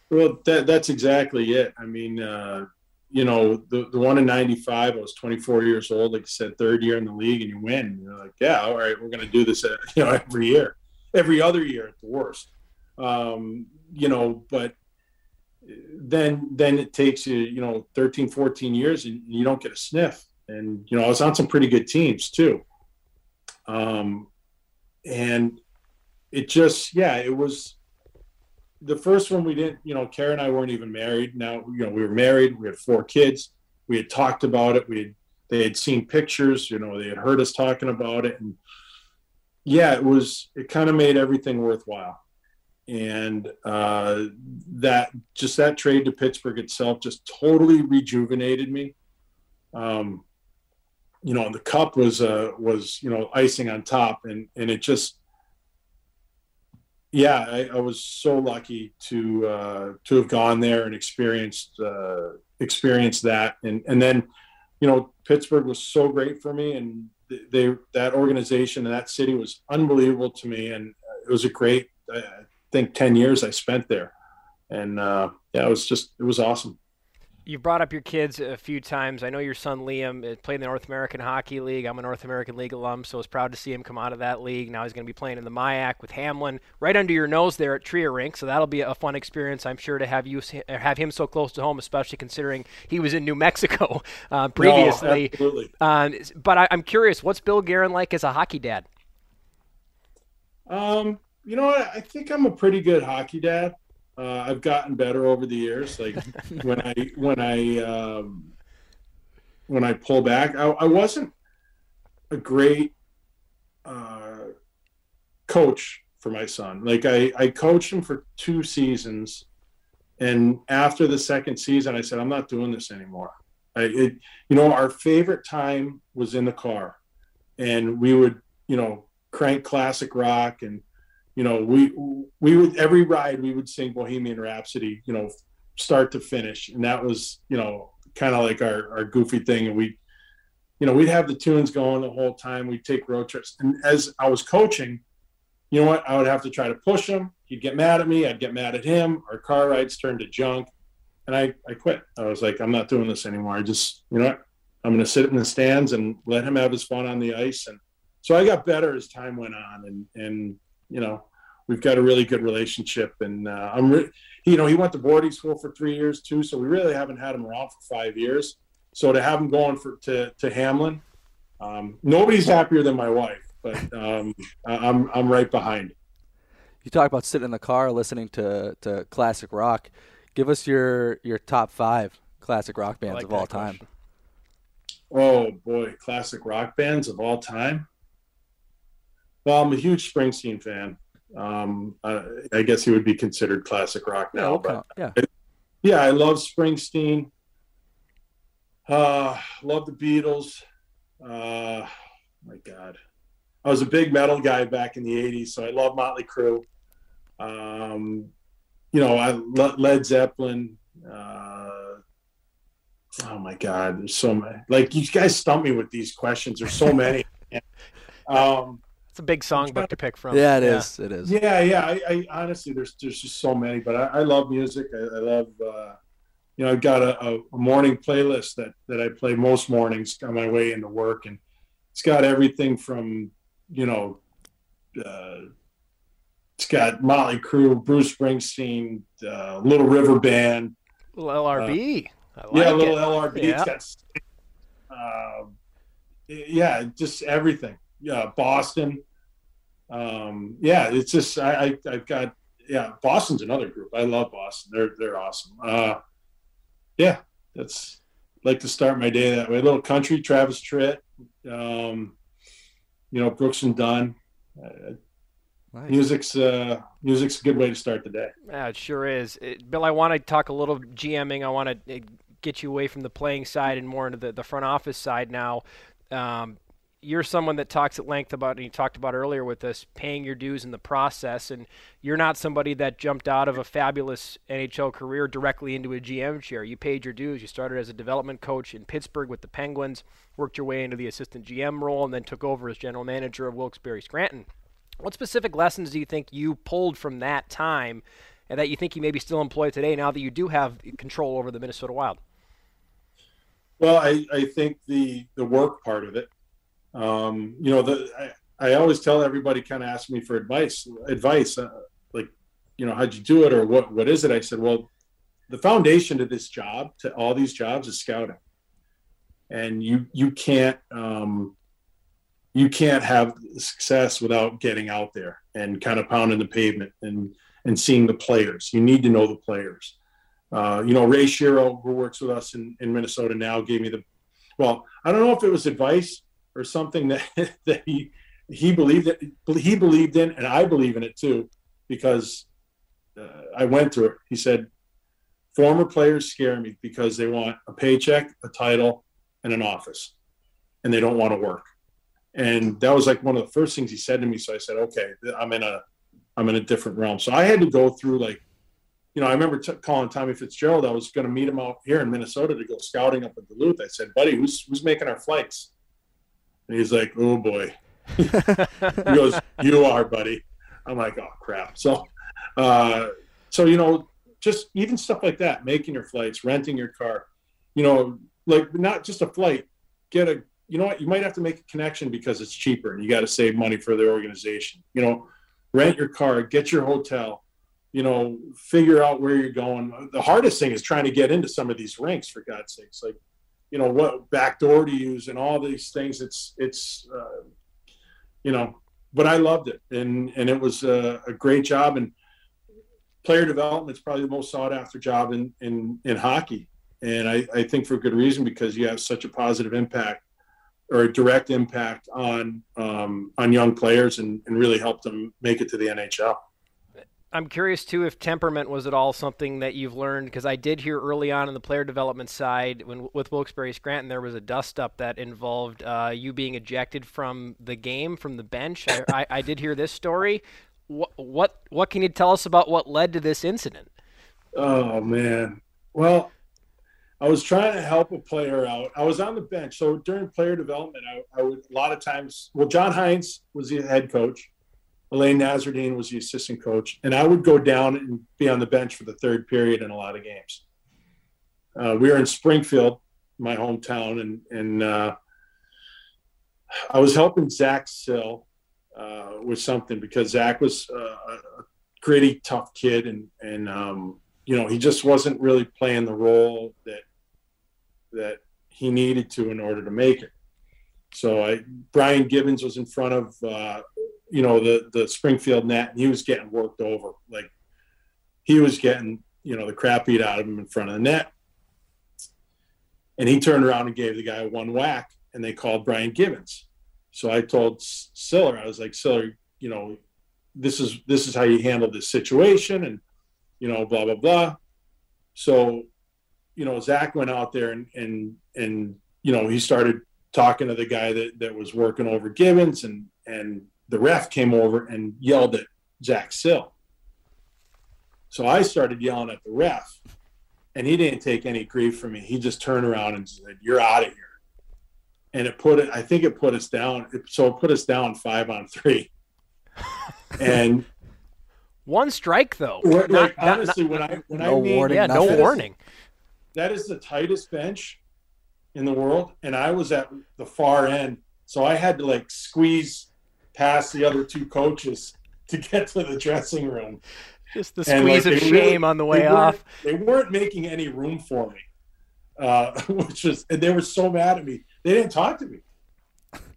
Well, that, that's exactly it. I mean, uh, you know, the, the one in 95, I was 24 years old, like I said, third year in the league, and you win. You're like, yeah, all right, we're going to do this, uh, *laughs* you know, every year, every other year at the worst. Um, you know, but then then it takes you, you know, 13, 14 years and you don't get a sniff and you know I was on some pretty good teams too. Um, and it just yeah, it was the first one we didn't. You know, Kara and I weren't even married. Now you know we were married. We had four kids. We had talked about it. We had, they had seen pictures. You know, they had heard us talking about it, and yeah, it was. It kind of made everything worthwhile and uh, that just that trade to Pittsburgh itself just totally rejuvenated me. Um, you know, the cup was uh, was you know icing on top, and and it just yeah, I, I was so lucky to uh, to have gone there and experienced uh, experienced that, and and then you know Pittsburgh was so great for me, and they that organization and that city was unbelievable to me, and it was a great I think ten years I spent there, and uh, yeah, it was just it was awesome you've brought up your kids a few times. I know your son Liam uh, played in the North American Hockey League. I'm a North American League alum, so I was proud to see him come out of that league. Now he's going to be playing in the MIAC with Hamline right under your nose there at Tria Rink. So that'll be a fun experience, I'm sure, to have you have him so close to home, especially considering he was in New Mexico *laughs* uh, previously. No, absolutely. Um, but I, am curious, what's Bill Guerin like as a hockey dad? Um, you know what? I think I'm a pretty good hockey dad. Uh, I've gotten better over the years. Like *laughs* when I when I um, when I pull back, I, I wasn't a great uh, coach for my son. Like I I coached him for two seasons, and after the second season, I said I'm not doing this anymore. I it, you know our favorite time was in the car, and we would you know crank classic rock and you know, we we would every ride we would sing Bohemian Rhapsody, you know, start to finish, and that was you know kind of like our our goofy thing, and we, you know, we'd have the tunes going the whole time. We'd take road trips, and as I was coaching, you know what, I would have to try to push him. He'd get mad at me. I'd get mad at him. Our car rides turned to junk, and I I quit. I was like, I'm not doing this anymore. I just you know what, I'm going to sit in the stands and let him have his fun on the ice, and so I got better as time went on, and and you know, we've got a really good relationship. And uh, I'm, re- you know, he went to boarding school for three years too, so we really haven't had him around for five years. So to have him going for to to Hamline, um, nobody's happier than my wife, but um, I'm I'm right behind. You talk about sitting in the car listening to to classic rock. Give us your your top five classic rock bands like of all time. Oh boy, classic rock bands of all time. Well, I'm a huge Springsteen fan. Um, I, I, guess he would be considered classic rock now, but yeah, yeah, I love Springsteen. Uh, love the Beatles. Uh, my God, I was a big metal guy back in the '80s, so I love Motley Crue. Um, you know, I Led Zeppelin. Uh, oh my God, there's so many. Like you guys stump me with these questions. There's so many. *laughs* um, it's a big songbook to pick from. Yeah, it yeah. is. It is. Yeah, yeah. I, I, honestly, there's there's just so many, but I, I love music. I, I love, uh, you know, I've got a, a, morning playlist that that I play most mornings on my way into work, and it's got everything from, you know, uh, it's got Motley Crue, Bruce Springsteen, uh, Little River Band, little LRB. Uh, like yeah, little it. LRB. Yeah. It's got, uh, yeah, just everything yeah, Boston. Um, yeah, it's just I, I have got yeah, Boston's another group. I love Boston. They're they're awesome. Uh, yeah, that's like to start my day that way. A little country, Travis Tritt, um, you know, Brooks and Dunn. Uh, Nice. Music's uh, music's a good way to start the day. Yeah, it sure is. It, Bill, I want to talk a little GMing. I want to uh, get you away from the playing side and more into the, the front office side now. Um, you're someone that talks at length about, and you talked about earlier with us, paying your dues in the process. And you're not somebody that jumped out of a fabulous NHL career directly into a GM chair. You paid your dues. You started as a development coach in Pittsburgh with the Penguins, worked your way into the assistant GM role, and then took over as general manager of Wilkes-Barre Scranton. What specific lessons do you think you pulled from that time and that you think you maybe still employ today now that you do have control over the Minnesota Wild? Well, I, I think the the work part of it um, you know, the I, I, always tell everybody kind of ask me for advice, advice, uh, like, you know, how'd you do it or what what is it? I said, well, the foundation to this job, to all these jobs, is scouting, and you you can't um, you can't have success without getting out there and kind of pounding the pavement and and seeing the players. You need to know the players. Uh, you know, Ray Shero, who works with us in, in Minnesota now, gave me the well. I don't know if it was advice or something that *laughs* that he he believed that he believed in, and I believe in it too, because uh, I went through it. He said, "Former players scare me because they want a paycheck, a title, and an office, and they don't want to work." And that was like one of the first things he said to me. So I said, "Okay, I'm in a I'm in a different realm." So I had to go through like you know, I remember t- calling Tommy Fitzgerald. I was going to meet him out here in Minnesota to go scouting up in Duluth. I said, "Buddy, who's who's making our flights?" And he's like, oh boy. *laughs* he goes, you are, buddy. I'm like, oh crap. So, uh, so you know, just even stuff like that, making your flights, renting your car, you know, like not just a flight, get a, you know what, you might have to make a connection because it's cheaper and you got to save money for the organization. You know, rent your car, get your hotel, you know, figure out where you're going. The hardest thing is trying to get into some of these rinks, for God's sakes. Like, you know what backdoor to use and all these things. It's it's uh, you know but i loved it. And and it was a, a great job. And player development is probably the most sought after job in in in hockey. And I, I think for good reason because you have such a positive impact or a direct impact on um, on young players and, and really help them make it to the NHL. I'm curious too if temperament was at all something that you've learned because I did hear early on in the player development side when with Wilkes-Barre Scranton there was a dust up that involved uh, you being ejected from the game from the bench. I, I, I did hear this story. What, what what can you tell us about what led to this incident? Oh man, well, I was trying to help a player out. I was on the bench, so during player development, I, I would a lot of times. Well, John Hynes was the head coach Alain Nasreddine was the assistant coach, and I would go down and be on the bench for the third period in a lot of games. Uh, we were in Springfield, my hometown, and and uh, I was helping Zach Sill uh, with something because Zach was uh, a gritty, tough kid, and and um, you know he just wasn't really playing the role that that he needed to in order to make it. So I Brian Gibbons was in front of uh, you know the the Springfield net, and he was getting worked over. Like he was getting you know the crap beat out of him in front of the net, and he turned around and gave the guy one whack, and they called Brian Gibbons. So I told Siller, I was like, Siller, you know, this is this is how you handle this situation, and you know, blah blah blah. So, you know, Zach went out there and and and you know he started talking to the guy that that was working over Gibbons, and and the ref came over and yelled at Zach Sill. So I started yelling at the ref, and he didn't take any grief from me. He just turned around and said, "You're out of here." And it put it. I think it put us down. It, so it put us down five on three. *laughs* and one strike though. Like, not, honestly, not, when I when no I mean, warning, yeah, no warning. that is the tightest bench in the world, and I was at the far end, so I had to like squeeze past the other two coaches to get to the dressing room. Just the squeeze like, of shame on the way they off. They weren't making any room for me, uh, *laughs* which was, and they were so mad at me. They didn't talk to me,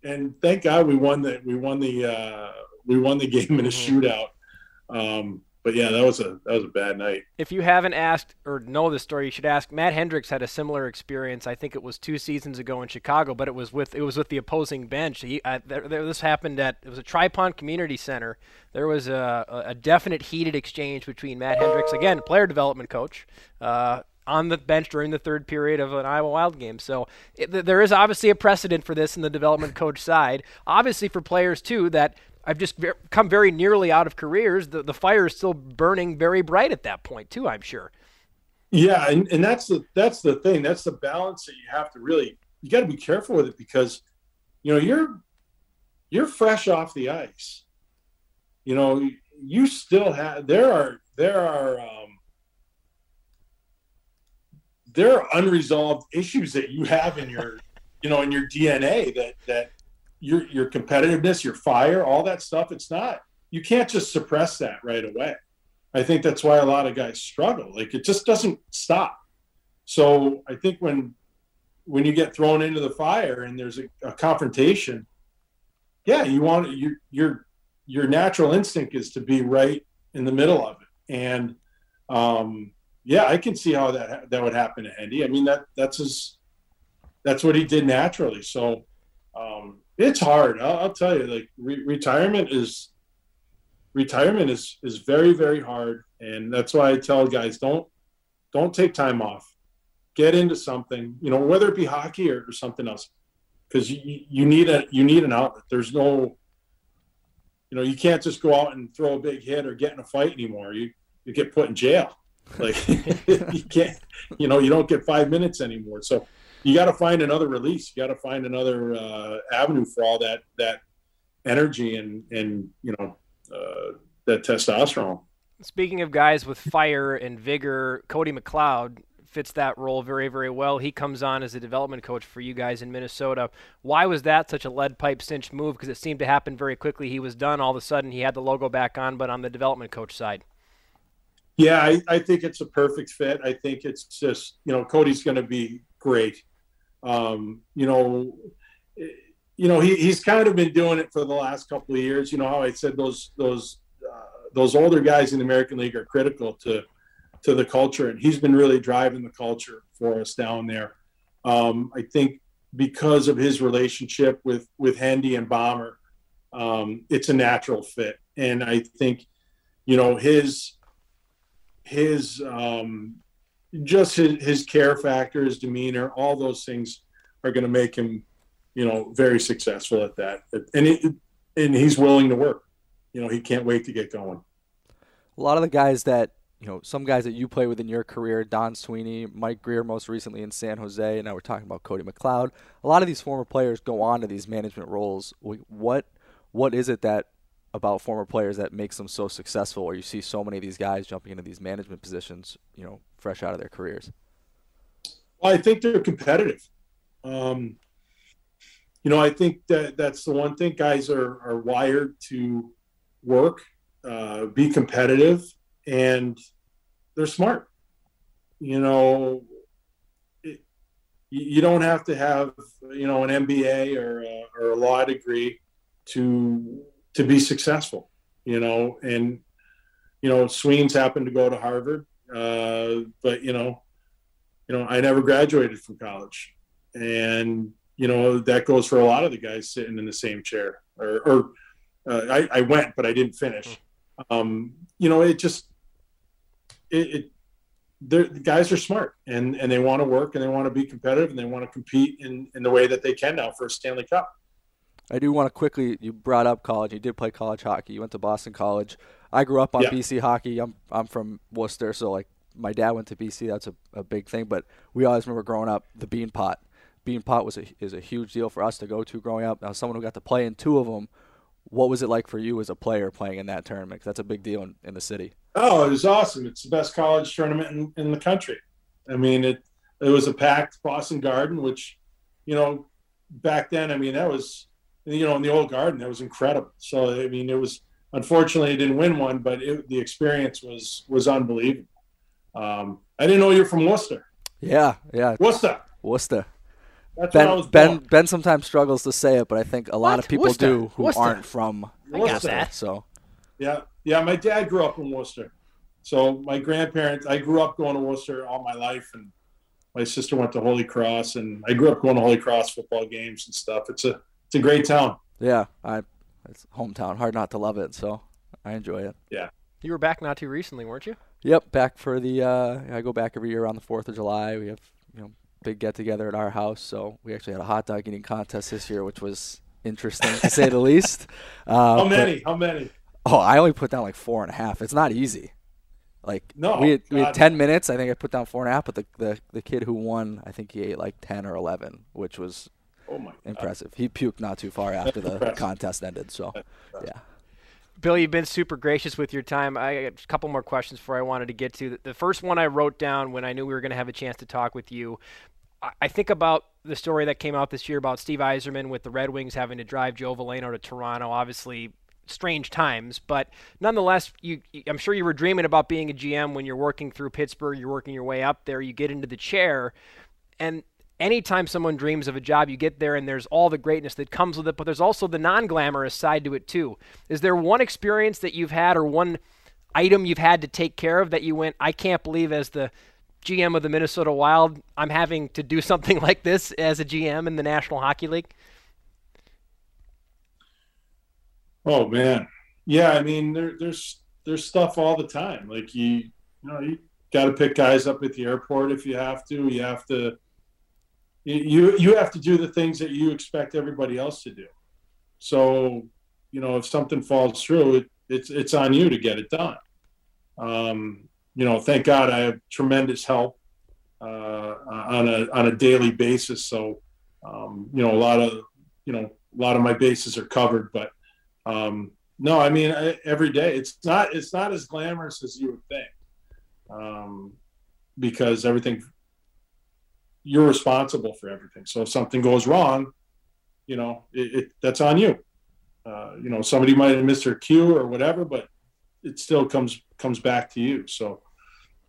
and thank God we won the we won the uh, we won the game in a mm-hmm. shootout. Um, but yeah, that was a that was a bad night. If you haven't asked or know the story, you should ask. Matt Hendricks had a similar experience. I think it was two seasons ago in Chicago, but it was with it was with the opposing bench. He, uh, there, there, this happened at it was a Tri Pond Community Center. There was a, a definite heated exchange between Matt Hendricks, again, player development coach. Uh, on the bench during the third period of an Iowa Wild game. So it, there is obviously a precedent for this in the development coach side. Obviously for players too that I've just come very nearly out of careers. The the fire is still burning very bright at that point too. I'm sure. Yeah, and, and that's the that's the thing. That's the balance that you have to really you got to be careful with it because you know you're you're fresh off the ice. You know, you still have there are there are um, there are unresolved issues that you have in your you know in your DNA that that your your competitiveness, your fire, all that stuff. It's not you can't just suppress that right away. I think that's why a lot of guys struggle. Like it just doesn't stop. So I think when when you get thrown into the fire and there's a, a confrontation, yeah, you want your your your natural instinct is to be right in the middle of it. And um, yeah, I can see how that that would happen to Hendy. I mean that that's his that's what he did naturally. So um, it's hard. I'll, I'll tell you, like re- retirement is retirement is is very very hard, and that's why I tell guys don't don't take time off. Get into something, you know, whether it be hockey or, or something else, because you you need a you need an outlet. There's no, you know, you can't just go out and throw a big hit or get in a fight anymore. You you get put in jail. Like *laughs* you can't, you know, you don't get five minutes anymore. So you got to find another release. You got to find another uh, avenue for all that that energy and and you know uh, that testosterone. Speaking of guys with fire and vigor, Cody McLeod fits that role very very well. He comes on as a development coach for you guys in Minnesota. Why was that such a lead pipe cinch move? Because it seemed to happen very quickly. He was done all of a sudden. He had the logo back on, but on the development coach side. Yeah, I, I think it's a perfect fit. I think it's just you know Cody's going to be great. Um, you know, you know he, he's kind of been doing it for the last couple of years. You know how I said those those uh, those older guys in the American League are critical to to the culture, and he's been really driving the culture for us down there. Um, I think because of his relationship with with Hendy and Bomber, um, it's a natural fit, and I think you know his his um, just his, his care factor, his demeanor, all those things are going to make him, you know, very successful at that. And and he's willing to work. You know, he can't wait to get going. A lot of the guys that you know, some guys that you play with in your career, Don Sweeney, Mike Grier, most recently in San Jose, and now we're talking about Cody McLeod. A lot of these former players go on to these management roles. What what is it that about former players that makes them so successful, or you see so many of these guys jumping into these management positions, you know, fresh out of their careers? Well, I think they're competitive. Um, you know, I think that that's the one thing guys are are wired to work, uh, be competitive, and they're smart. You know, it, you don't have to have you know an MBA or a, or a law degree to to be successful, you know, and you know, Sweens happened to go to Harvard, uh, but you know, you know, I never graduated from college, and you know that goes for a lot of the guys sitting in the same chair. Or, or uh, I, I, went, but I didn't finish. Um, you know, it just it, it the guys are smart and and they want to work and they want to be competitive and they want to compete in in the way that they can now for a Stanley Cup. I do want to quickly. You brought up college. You did play college hockey. You went to Boston College. I grew up on yeah. BC hockey. I'm I'm from Worcester, so like my dad went to BC. That's a, a big thing. But we always remember growing up the Beanpot. Bean Pot was a, is a huge deal for us to go to growing up. Now, someone who got to play in two of them. What was it like for you as a player playing in that tournament? Cause that's a big deal in, in the city. Oh, it was awesome. It's the best college tournament in, in the country. I mean, it it was a packed Boston Garden, which, you know, back then, I mean, that was you know, in the old garden, that was incredible. So I mean, it was unfortunately he didn't win one, but it, the experience was was unbelievable. Um, I didn't know you're from Worcester. Yeah, yeah. Worcester. Worcester. That's ben, Ben, ben sometimes struggles to say it, but I think a lot what? of people Worcester. do who Worcester. aren't from I got that. So yeah, yeah. My dad grew up in Worcester, so my grandparents. I grew up going to Worcester all my life, and my sister went to Holy Cross, and I grew up going to Holy Cross football games and stuff. It's a it's a great town. Yeah, I it's hometown. Hard not to love it. So I enjoy it. Yeah. You were back not too recently, weren't you? Yep, back for the. Uh, I go back every year around the Fourth of July. We have you know big get together at our house. So we actually had a hot dog eating contest this year, which was interesting to say the *laughs* least. Uh, How many? But, How many? Oh, I only put down like four and a half. It's not easy. Like no, we had, we had ten minutes. I think I put down four and a half. But the, the the kid who won, I think he ate like ten or eleven, which was oh my impressive. He puked not too far after the contest ended. So yeah. Bill, you've been super gracious with your time. I got a couple more questions before I wanted to get to. The first one I wrote down when I knew we were going to have a chance to talk with you. I think about the story that came out this year about Steve Yzerman with the Red Wings having to drive Joe Veleno to Toronto. Obviously, strange times, but nonetheless, you, I'm sure you were dreaming about being a GM when you're working through Pittsburgh. You're working your way up there. You get into the chair, and anytime someone dreams of a job, you get there and there's all the greatness that comes with it, but there's also the non glamorous side to it too. Is there one experience that you've had or one item you've had to take care of that you went, I can't believe as the GM of the Minnesota Wild, I'm having to do *laughs* something like this as a GM in the National Hockey League? Oh man, yeah. I mean, there, there's there's stuff all the time. Like you, you know, you got to pick guys up at the airport if you have to. You have to you you have to do the things that you expect everybody else to do. So, you know, if something falls through, it, it's it's on you to get it done. Um, you know, thank God I have tremendous help uh, on a on a daily basis. So, um, you know, a lot of you know a lot of my bases are covered. But um, no, I mean I, every day it's not it's not as glamorous as you would think um, because everything you're responsible for everything. So if something goes wrong, you know, it, it that's on you. Uh, you know, somebody might have missed their cue or whatever, but it still comes comes back to you. So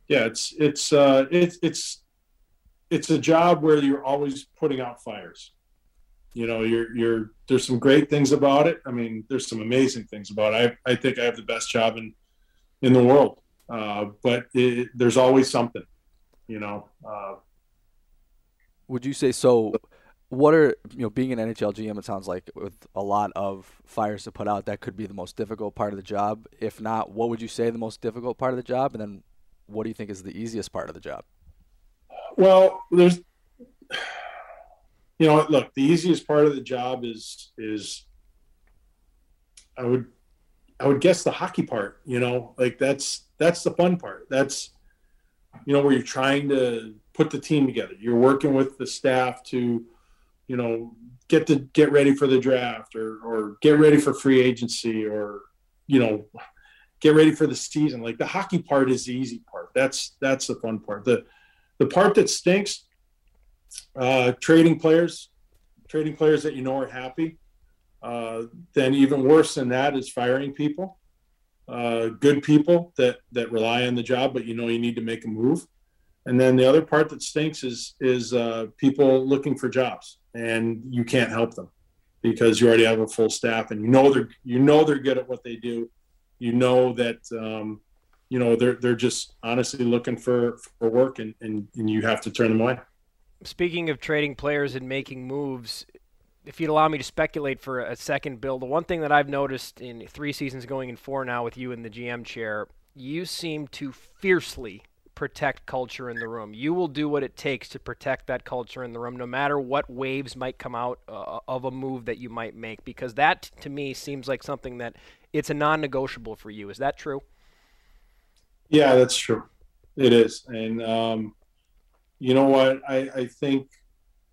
yeah, it's it's uh, it's it's it's a job where you're always putting out fires. You know, you're you're there's some great things about it. I mean, there's some amazing things about it. I I think I have the best job in in the world. Uh, but it, there's always something. You know, uh, would you say so? What are you know being an NHL GM? It sounds like with a lot of fires to put out, that could be the most difficult part of the job. If not, what would you say the most difficult part of the job? And then, what do you think is the easiest part of the job? Well, there's, you know, look, the easiest part of the job is is I would I would guess the hockey part. You know, like that's that's the fun part. That's you know where you're trying to put the team together. You're working with the staff to, you know, get to get ready for the draft or or get ready for free agency or, you know, get ready for the season. Like the hockey part is the easy part. That's that's the fun part. The the part that stinks, uh, trading players, trading players that you know are happy. Uh, then even worse than that is firing people, uh, good people that that rely on the job, but you know you need to make a move. And then the other part that stinks is is uh, people looking for jobs, and you can't help them because you already have a full staff, and you know they're you know they're good at what they do. You know that um, you know they're they're just honestly looking for for work, and, and and you have to turn them away. Speaking of trading players and making moves, if you'd allow me to speculate for a second, Bill, the one thing that I've noticed in three seasons going in four now with you in the GM chair, you seem to fiercely protect culture in the room. You will do what it takes to protect that culture in the room, no matter what waves might come out uh, of a move that you might make, because that to me seems like something that it's a non-negotiable for you. Is that true? Yeah, that's true. It is, and um, you know what? I, I think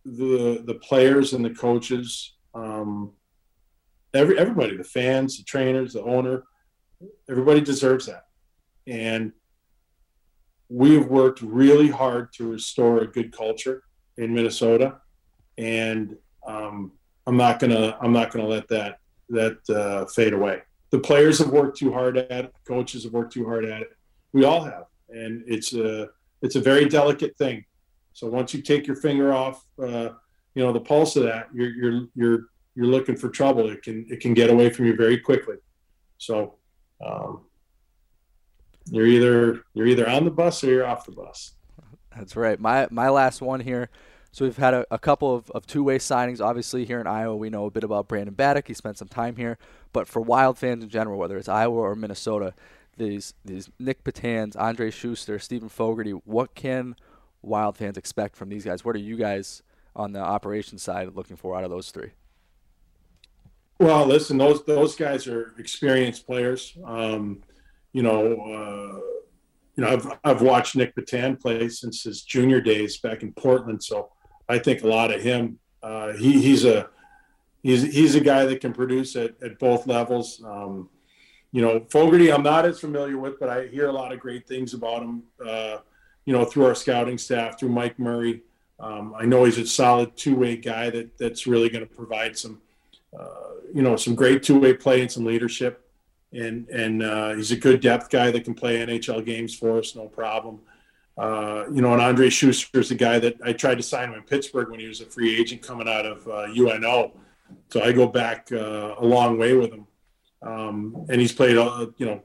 the the players and the coaches, um, every everybody, the fans, the trainers, the owner, everybody deserves that, and we've worked really hard to restore a good culture in Minnesota, and um, I'm not gonna I'm not gonna let that that uh, fade away. The players have worked too hard at it. Coaches have worked too hard at it. We all have, and it's a it's a very delicate thing. So once you take your finger off, uh, you know the pulse of that, you're you're you're you're looking for trouble. It can it can get away from you very quickly. So um, you're either you're either on the bus or you're off the bus. That's right. My my last one here. So we've had a, a couple of, of two way signings. Obviously, here in Iowa, we know a bit about Brandon Baddock. He spent some time here. But for Wild fans in general, whether it's Iowa or Minnesota, these these Nick Petans, Andrej Sustr, Steven Fogarty, what can Wild fans expect from these guys? What are you guys on the operations side looking for out of those three? Well, listen, those those guys are experienced players. Um, you know, uh, you know, I've I've watched Nick Petan play since his junior days back in Portland, so I think a lot of him. Uh, he he's a he's he's a guy that can produce at, at both levels. Um, you know, Fogarty, I'm not as familiar with, but I hear a lot of great things about him. Uh, you know, through our scouting staff, through Mike Murray. Um, I know he's a solid two-way guy that that's really going to provide some, uh, you know, some great two-way play and some leadership. And and uh, he's a good depth guy that can play NHL games for us, no problem. Uh, you know, and Andrej Sustr is a guy that I tried to sign him in Pittsburgh when he was a free agent coming out of UNO. Uh, so I go back uh, a long way with him. Um, and he's played, uh, you know,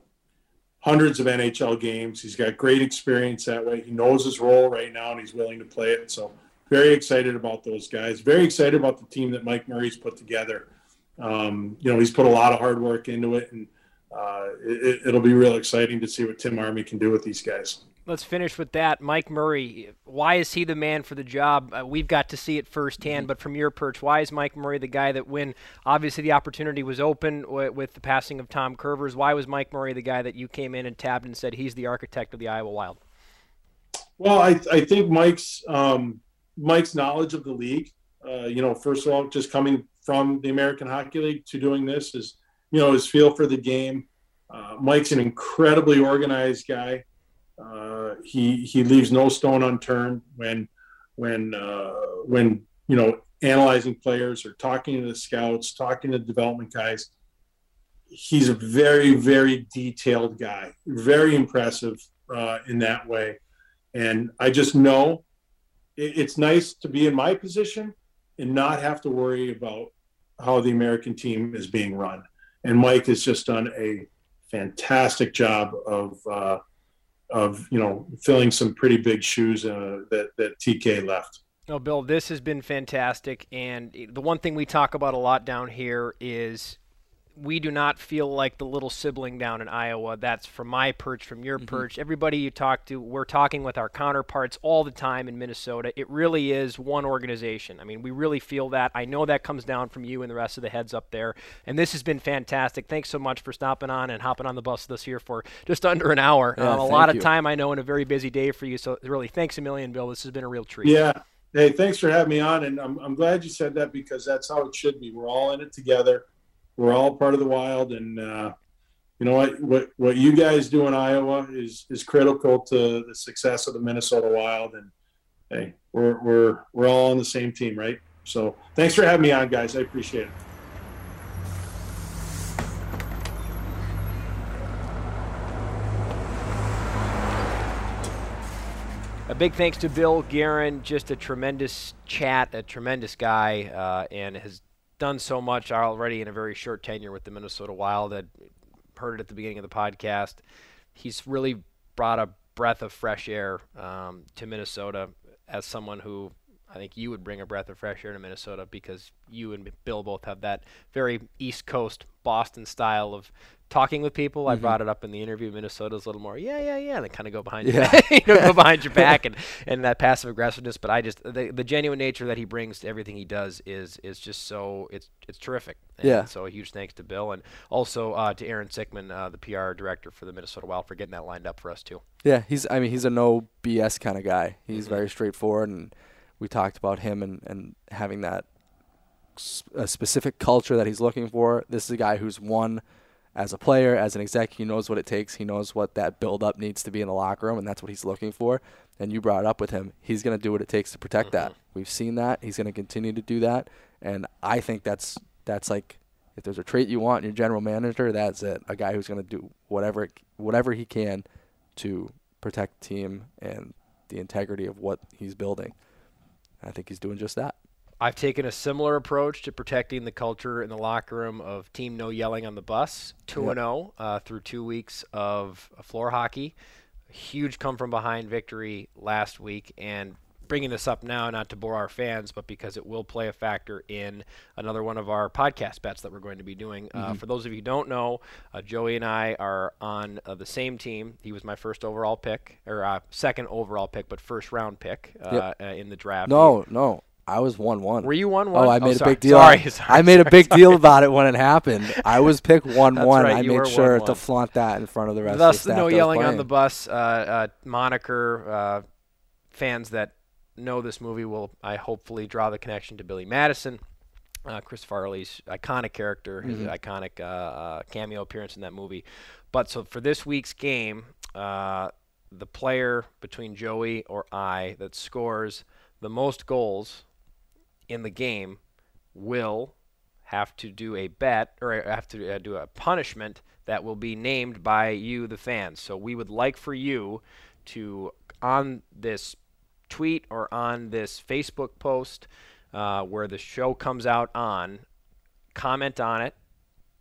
hundreds of NHL games. He's got great experience that way. He knows his role right now, and he's willing to play it. So very excited about those guys. Very excited about the team that Mike Murray's put together. Um, you know, he's put a lot of hard work into it, and uh, it, it'll be real exciting to see what Tim Army can do with these guys let's finish with that. Mike Murray, why is he the man for the job? Uh, we've got to see it firsthand, but from your perch, why is Mike Murray the guy that when obviously the opportunity was open w- with the passing of Tom Kurvers, why was Mike Murray the guy that you came in and tabbed and said he's the architect of the Iowa Wild? Well, I, I think Mike's um, Mike's knowledge of the league, uh, you know, first of all, just coming from the American Hockey League to doing this is, you know, his feel for the game. Uh, Mike's an incredibly organized guy. Uh, he he leaves no stone unturned when when uh, when you know analyzing players or talking to the scouts, talking to development guys. He's a very very detailed guy, very impressive uh, in that way, and I just know it, it's nice to be in my position and not have to worry about how the American team is being run. And Mike has just done a fantastic job of uh, of you know filling some pretty big shoes uh, that that TK left. No, Bill, this has been fantastic, and the one thing we talk about a lot down here is we do not feel like the little sibling down in Iowa. That's from my perch, from your mm-hmm. perch. Everybody you talk to, we're talking with our counterparts all the time in Minnesota. It really is one organization. I mean, we really feel that. I know that comes down from you and the rest of the heads up there. And this has been fantastic. Thanks so much for stopping on and hopping on the bus this year for just under an hour. Yeah, um, a lot you. of time, I know, in a very busy day for you. So, really, thanks a million, Bill. This has been a real treat. Yeah. Hey, thanks for having me on. And I'm, I'm glad you said that because that's how it should be. We're all in it together we're all part of the wild. And uh, you know what what what you guys do in Iowa is is critical to the success of the Minnesota Wild. And hey we're we're we're all on the same team right? So thanks for having me on guys. I appreciate it. A big thanks to Bill Guerin, just a tremendous chat, a tremendous guy, uh, and has done so much already in a very short tenure with the Minnesota Wild. I heard it at the beginning of the podcast. He's really brought a breath of fresh air um, to Minnesota as someone who I think you would bring a breath of fresh air to Minnesota because you and Bill both have that very East Coast Boston style of talking with people. Mm-hmm. I brought it up in the interview. Minnesota's a little more, yeah, yeah, yeah, and then kind of go behind yeah. your back, *laughs* you know, go behind your *laughs* back and, and that passive aggressiveness. But I just the, the genuine nature that he brings to everything he does is is just so it's it's terrific. And yeah. So a huge thanks to Bill and also uh, to Aaron Sickman, uh, the PR director for the Minnesota Wild, for getting that lined up for us too. Yeah, he's I mean he's a no BS kind of guy. He's mm-hmm. very straightforward, and we talked about him and and having that a specific culture that he's looking for. This is a guy who's won as a player, as an exec, he knows what it takes. He knows what that build up needs to be in the locker room, and that's what he's looking for. And you brought it up with him. He's going to do what it takes to protect mm-hmm. that. We've seen that. He's going to continue to do that. And I think that's that's like if there's a trait you want in your general manager, that's it. A guy who's going to do whatever whatever he can to protect the team and the integrity of what he's building. I think he's doing just that. I've taken a similar approach to protecting the culture in the locker room of team no yelling on the bus. 2 and 0 uh, through two weeks of uh, floor hockey. A huge come from behind victory last week, and bringing this up now not to bore our fans, but because it will play a factor in another one of our podcast bets that we're going to be doing. Uh, for those of you who don't know, uh, Joey and I are on uh, the same team. He was my first overall pick, or uh, second overall pick, but first round pick uh, Yep. uh, in the draft. No, no. I was one one. Were you one one? Oh, I made a big deal. Sorry, I- *laughs* sorry, I made a big sorry. deal about it when it happened. I was pick *laughs* one one. right, I made sure 1-1. to flaunt that in front of the rest Thus, of the the staff. no yelling on the bus uh, uh, moniker. Uh, fans that know this movie will, I hopefully, draw the connection to Billy Madison, uh, Chris Farley's iconic character, his Mm-hmm. iconic uh, uh, cameo appearance in that movie. But so for this week's game, uh, the player between Joey or I that scores the most goals in the game will have to do a bet or have to uh, do a punishment that will be named by you, the fans. So we would like for you to, on this tweet or on this Facebook post uh, where the show comes out on, comment on it.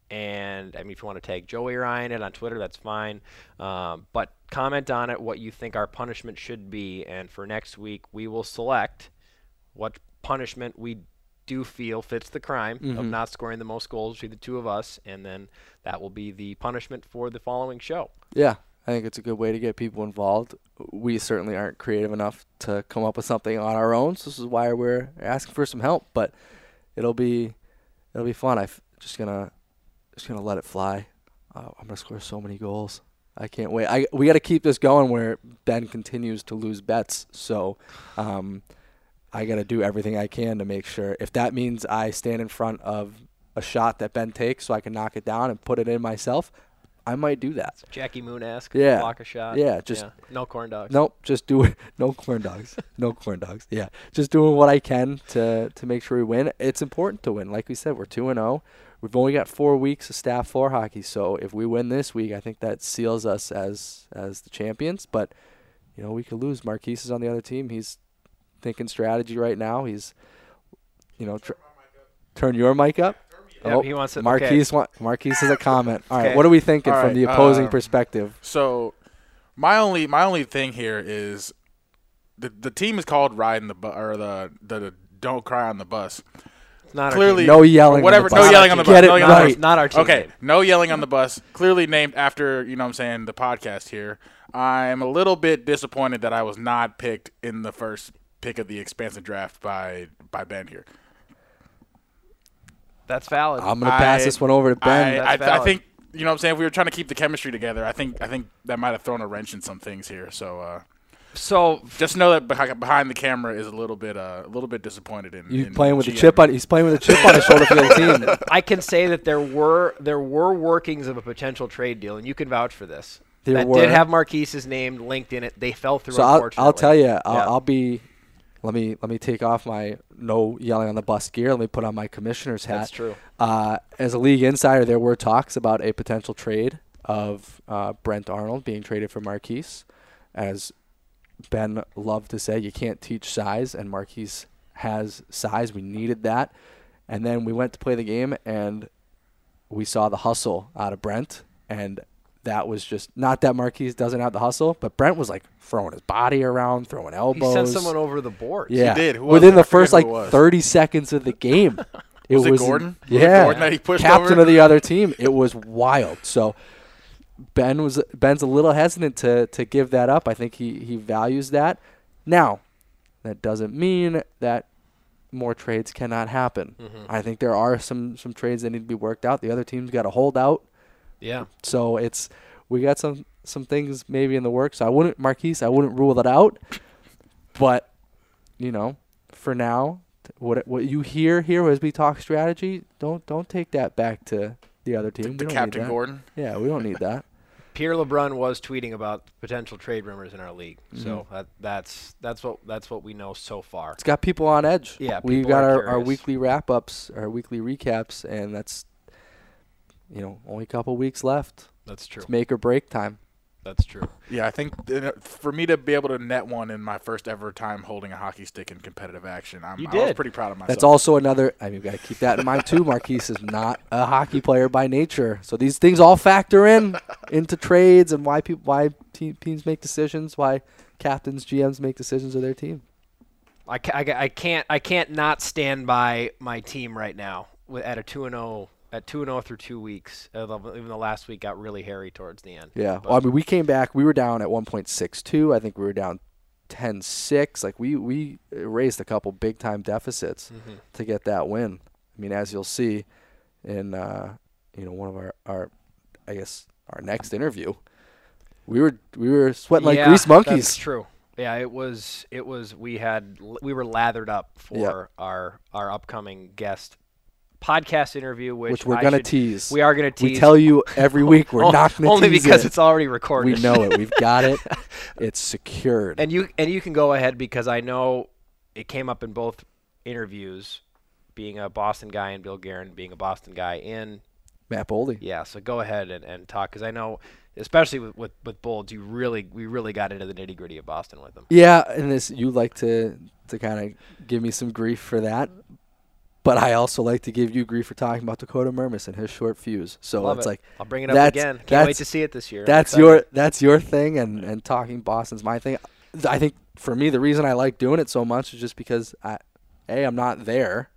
And I mean, if you want to tag Joey or I in it on Twitter, that's fine. Um, but comment on it what you think our punishment should be. And for next week, we will select what punishment we do feel fits the crime of Mhm. not scoring the most goals between the two of us, and then that will be the punishment for the following show. Yeah, I think it's a good way to get people involved. We certainly aren't creative enough to come up with something on our own, so this is why we're asking for some help. But it'll be it'll be fun. I'm just gonna just gonna let it fly. Uh, I'm gonna score so many goals. I can't wait. I we got to keep this going where Ben continues to lose bets. So, um, I got to do everything I can to make sure. If that means I stand in front of a shot that Ben takes, so I can knock it down and put it in myself, I might do that. Jackie Moon esque, Yeah. block a shot. Yeah, just- no corn dogs. Nope, just do it. *laughs* No corn dogs. no corn dogs. Yeah, just doing what I can to to make sure we win. It's important to win. Like we said, we're two and zero. We've only got four weeks of staff floor hockey, so if we win this week, I think that seals us as as the champions. But you know, we could lose. Marquise is on the other team. He's thinking strategy right now. He's, you know, tr- turn your mic up. Yep, Oh, he wants it. okay. Marquise, wa- Marquise has a comment. All right, Okay. what are we thinking All from the opposing um, perspective? So, my only my only thing here is the the team is called riding the bu- or the, the the don't cry on the bus. It's not our Clearly, team. No yelling. on whatever. the No bus. yelling on the Get bus. it no on the right. bus. Not our team. Okay, no yelling on the bus. Clearly named after you know what I'm saying the podcast here. I'm a little bit disappointed that I was not picked in the first pick of the expansive draft by by Ben here. That's valid. I'm gonna pass I- this one over to Ben. I, I, I think you know what I'm saying. If we were trying to keep the chemistry together, I think I think that might have thrown a wrench in some things here. So uh, so just know that behind, behind the camera is a little bit uh, a little bit disappointed in. You playing with the GM. chip on. He's playing with a chip on his shoulder for the *laughs* team. I can say that there were there were workings of a potential trade deal, and you can vouch for this. There that were. did have Marquise's name linked in it. They fell through. So I'll. I'll tell you. I'll, Yeah. I'll be. Let me let me take off my no yelling on the bus gear. Let me put on my commissioner's hat. That's true. Uh, as a league insider, there were talks about a potential trade of uh, Brent Arnold being traded for Marquise. As Ben loved to say, you can't teach size, and Marquise has size. We needed that. And then we went to play the game, and we saw the hustle out of Brent. And that was just not that Marquise doesn't have the hustle, but Brent was like throwing his body around, throwing elbows. He elbows. sent someone over the board. Yeah, he did. Who within the first like 30 seconds of the game. *laughs* It Was it was Gordon? Was it Yeah, Gordon that he pushed captain over? of the other team. It was wild. So Ben was Ben's a little hesitant to to give that up. I think he he values that. Now, that doesn't mean that more trades cannot happen. Mm-hmm. I think there are some some trades that need to be worked out. The other team's got to hold out. Yeah. So it's we got some some things maybe in the works. I wouldn't Marquise. I wouldn't rule it out, but you know, for now, what what you hear here as we talk strategy, don't don't take that back to the other team. The, we the don't Captain need. Gordon. Yeah, we don't need that. *laughs* Pierre LeBrun was tweeting about potential trade rumors in our league. Mm-hmm. So that, that's that's what that's what we know so far. It's got people on edge. Yeah, we people got are our, our weekly wrap ups, our weekly recaps, and that's you know only a couple weeks left. That's true. It's make or break time. That's true. Yeah, I think for me to be able to net one in my first ever time holding a hockey stick in competitive action, I'm, You I was pretty proud of myself. That's also another. I mean, we got to keep that in mind too. Marquise is not a hockey player by nature, so these things all factor in into trades and why people, why teams make decisions, why captains, GMs make decisions of their team. I, I, I can't I can't not stand by my team right now with, at a two and zero at two and zero through two weeks. Even the last week got really hairy towards the end. Yeah. Well, I mean, we came back. We were down at 1.62. I think we were down 10-6. Like we we raised a couple big time deficits Mhm. to get that win. I mean, as you'll see in uh, you know one of our our I guess our next interview, we were we were sweating like Yeah, grease monkeys. That's true. Yeah, it was. It was. We had. We were lathered up for our our upcoming guest podcast interview, which, which we're gonna tease. We are gonna tease. We tell you every *laughs* week we're not gonna tease. only because it. it's already recorded. we know it. We've got it. *laughs* It's secured. and you and you can go ahead because I know it came up in both interviews, being a Boston guy and Bill Guerin being a Boston guy in Matt Boldy. yeah. So go ahead and, and talk because I know, especially with with with Bolds, you really we really got into the nitty gritty of Boston with them. Yeah, and this you like to to kind of give me some grief for that, but I also like to give you grief for talking about Dakota Mermis and his short fuse. So Love it's it. like I'll bring it up again. Can't wait to see it this year. That's your that's your thing, and and talking Boston's my thing. I think for me the reason I like doing it so much is just because I, a I'm not there,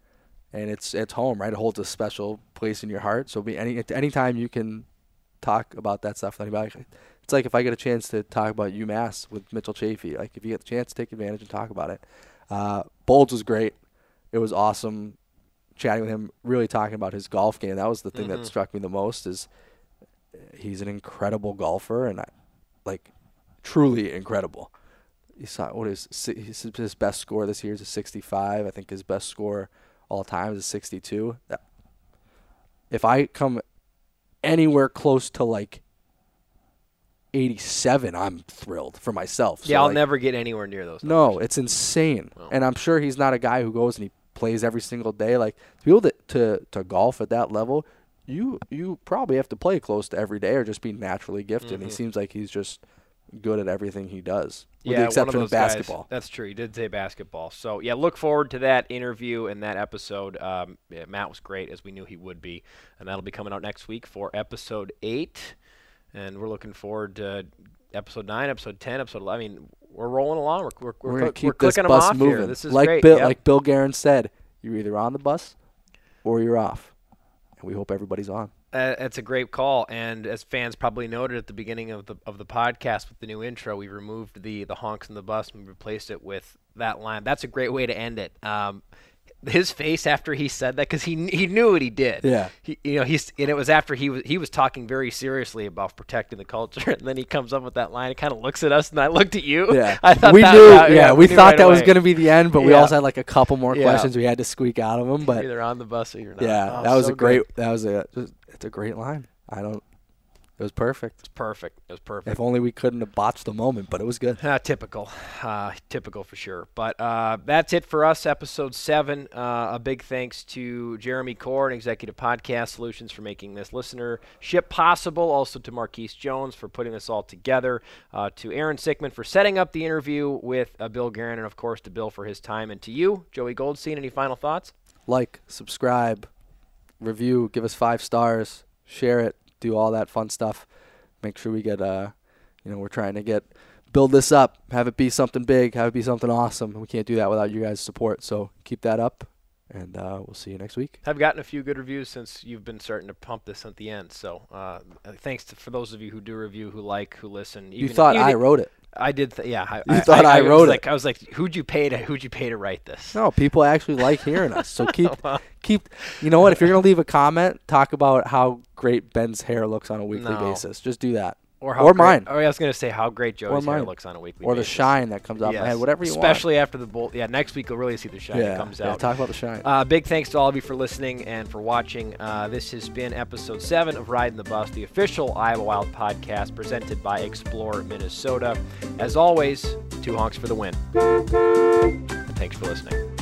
and it's it's home, right? It holds a special place in your heart. So be any anytime you can talk about that stuff with anybody. It's like if I get a chance to talk about UMass with Mitchell Chaffee. Like if you get the chance, take advantage and talk about it. Uh, Bolds was great. It was awesome chatting with him. Really talking about his golf game. That was the thing Mhm. that struck me the most. Is he's an incredible golfer and I, like truly incredible. He saw what is his, his best score this year is a 65. I think his best score all time is a 62. If I come anywhere close to like 87, I'm thrilled for myself. So, Yeah, I'll like, never get anywhere near those. no, it's insane. No. And I'm sure he's not a guy who goes and he plays every single day. Like to be able to, to, to golf at that level, you you probably have to play close to every day or just be naturally gifted. And he seems like he's just good at everything he does. With yeah, the exception of, of, those guys. basketball. That's true. He did say basketball. So yeah, look forward to that interview and that episode. Um, yeah, Matt was great as we knew he would be, and that'll be coming out next week for episode eight. And we're looking forward to episode nine, episode ten, episode. 11. I mean, we're rolling along. We're we're, We're, we're, cl- we're keep this bus moving. This is like great. Bill Yep. like Bill Guerin said, you're either on the bus or you're off. And we hope everybody's on. Uh, it's a great call, and as fans probably noted at the beginning of the of the podcast with the new intro, we removed the the honks in the bus and replaced it with that line. That's a great way to end it. Um, his face after he said that, because he he knew what he did. Yeah. He, you know, he's and it was after he was he was talking very seriously about protecting the culture, *laughs* and then he comes up with that line. It kind of looks at us, and I looked at you. Yeah. *laughs* I thought we that, knew yeah, yeah, we thought right that was gonna be the end, but we also had like a couple more Yeah. questions we had to squeak out of him. But You're either on the bus or you're not. Yeah, Oh, that was so a great. good. That was a. It's a great line. I don't. It was perfect. It's perfect. It was perfect. If only we couldn't have botched the moment, but it was good. Uh, typical, uh, typical for sure. But uh, that's it for us, episode seven. Uh, a big thanks to Jeremy Core and Executive Podcast Solutions for making this listenership possible. Also to Marquise Jones for putting this all together. Uh, to Aaron Sickman for setting up the interview with uh, Bill Guerin, and of course to Bill for his time. And to you, Joey Goldstein. Any final thoughts? Like, subscribe, review, give us five stars, share it, do all that fun stuff. Make sure we get. Uh, you know, we're trying to get build this up, have it be something big, have it be something awesome. We can't do that without you guys' support. So keep that up, and uh, we'll see you next week. I've gotten a few good reviews since you've been starting to pump this at the end. So uh, thanks to, for those of you who do review, who like, who listen. You thought I wrote it. I did. Th- yeah, I, You thought I was wrote it. Like, I was like, who'd you pay to? Who'd you pay to write this? No, people actually like hearing us. So *laughs* keep Well, keep. You know what? If you're gonna leave a comment, talk about how great Ben's hair looks on a weekly No. basis. Just do that, or how or great- mine. Or I was gonna say how great Joey's hair mine. looks on a weekly or the basis. shine that comes out off my head. Whatever you want. Especially after the bolt. Yeah, next week you'll really see the shine want. that Yeah, comes yeah. out. Talk about the shine. Uh, big thanks to all of you for listening and for watching. Uh, this has been episode seven of Riding the Bus, the official Iowa Wild podcast presented by Explore Minnesota. As always, two honks for the win. And thanks for listening.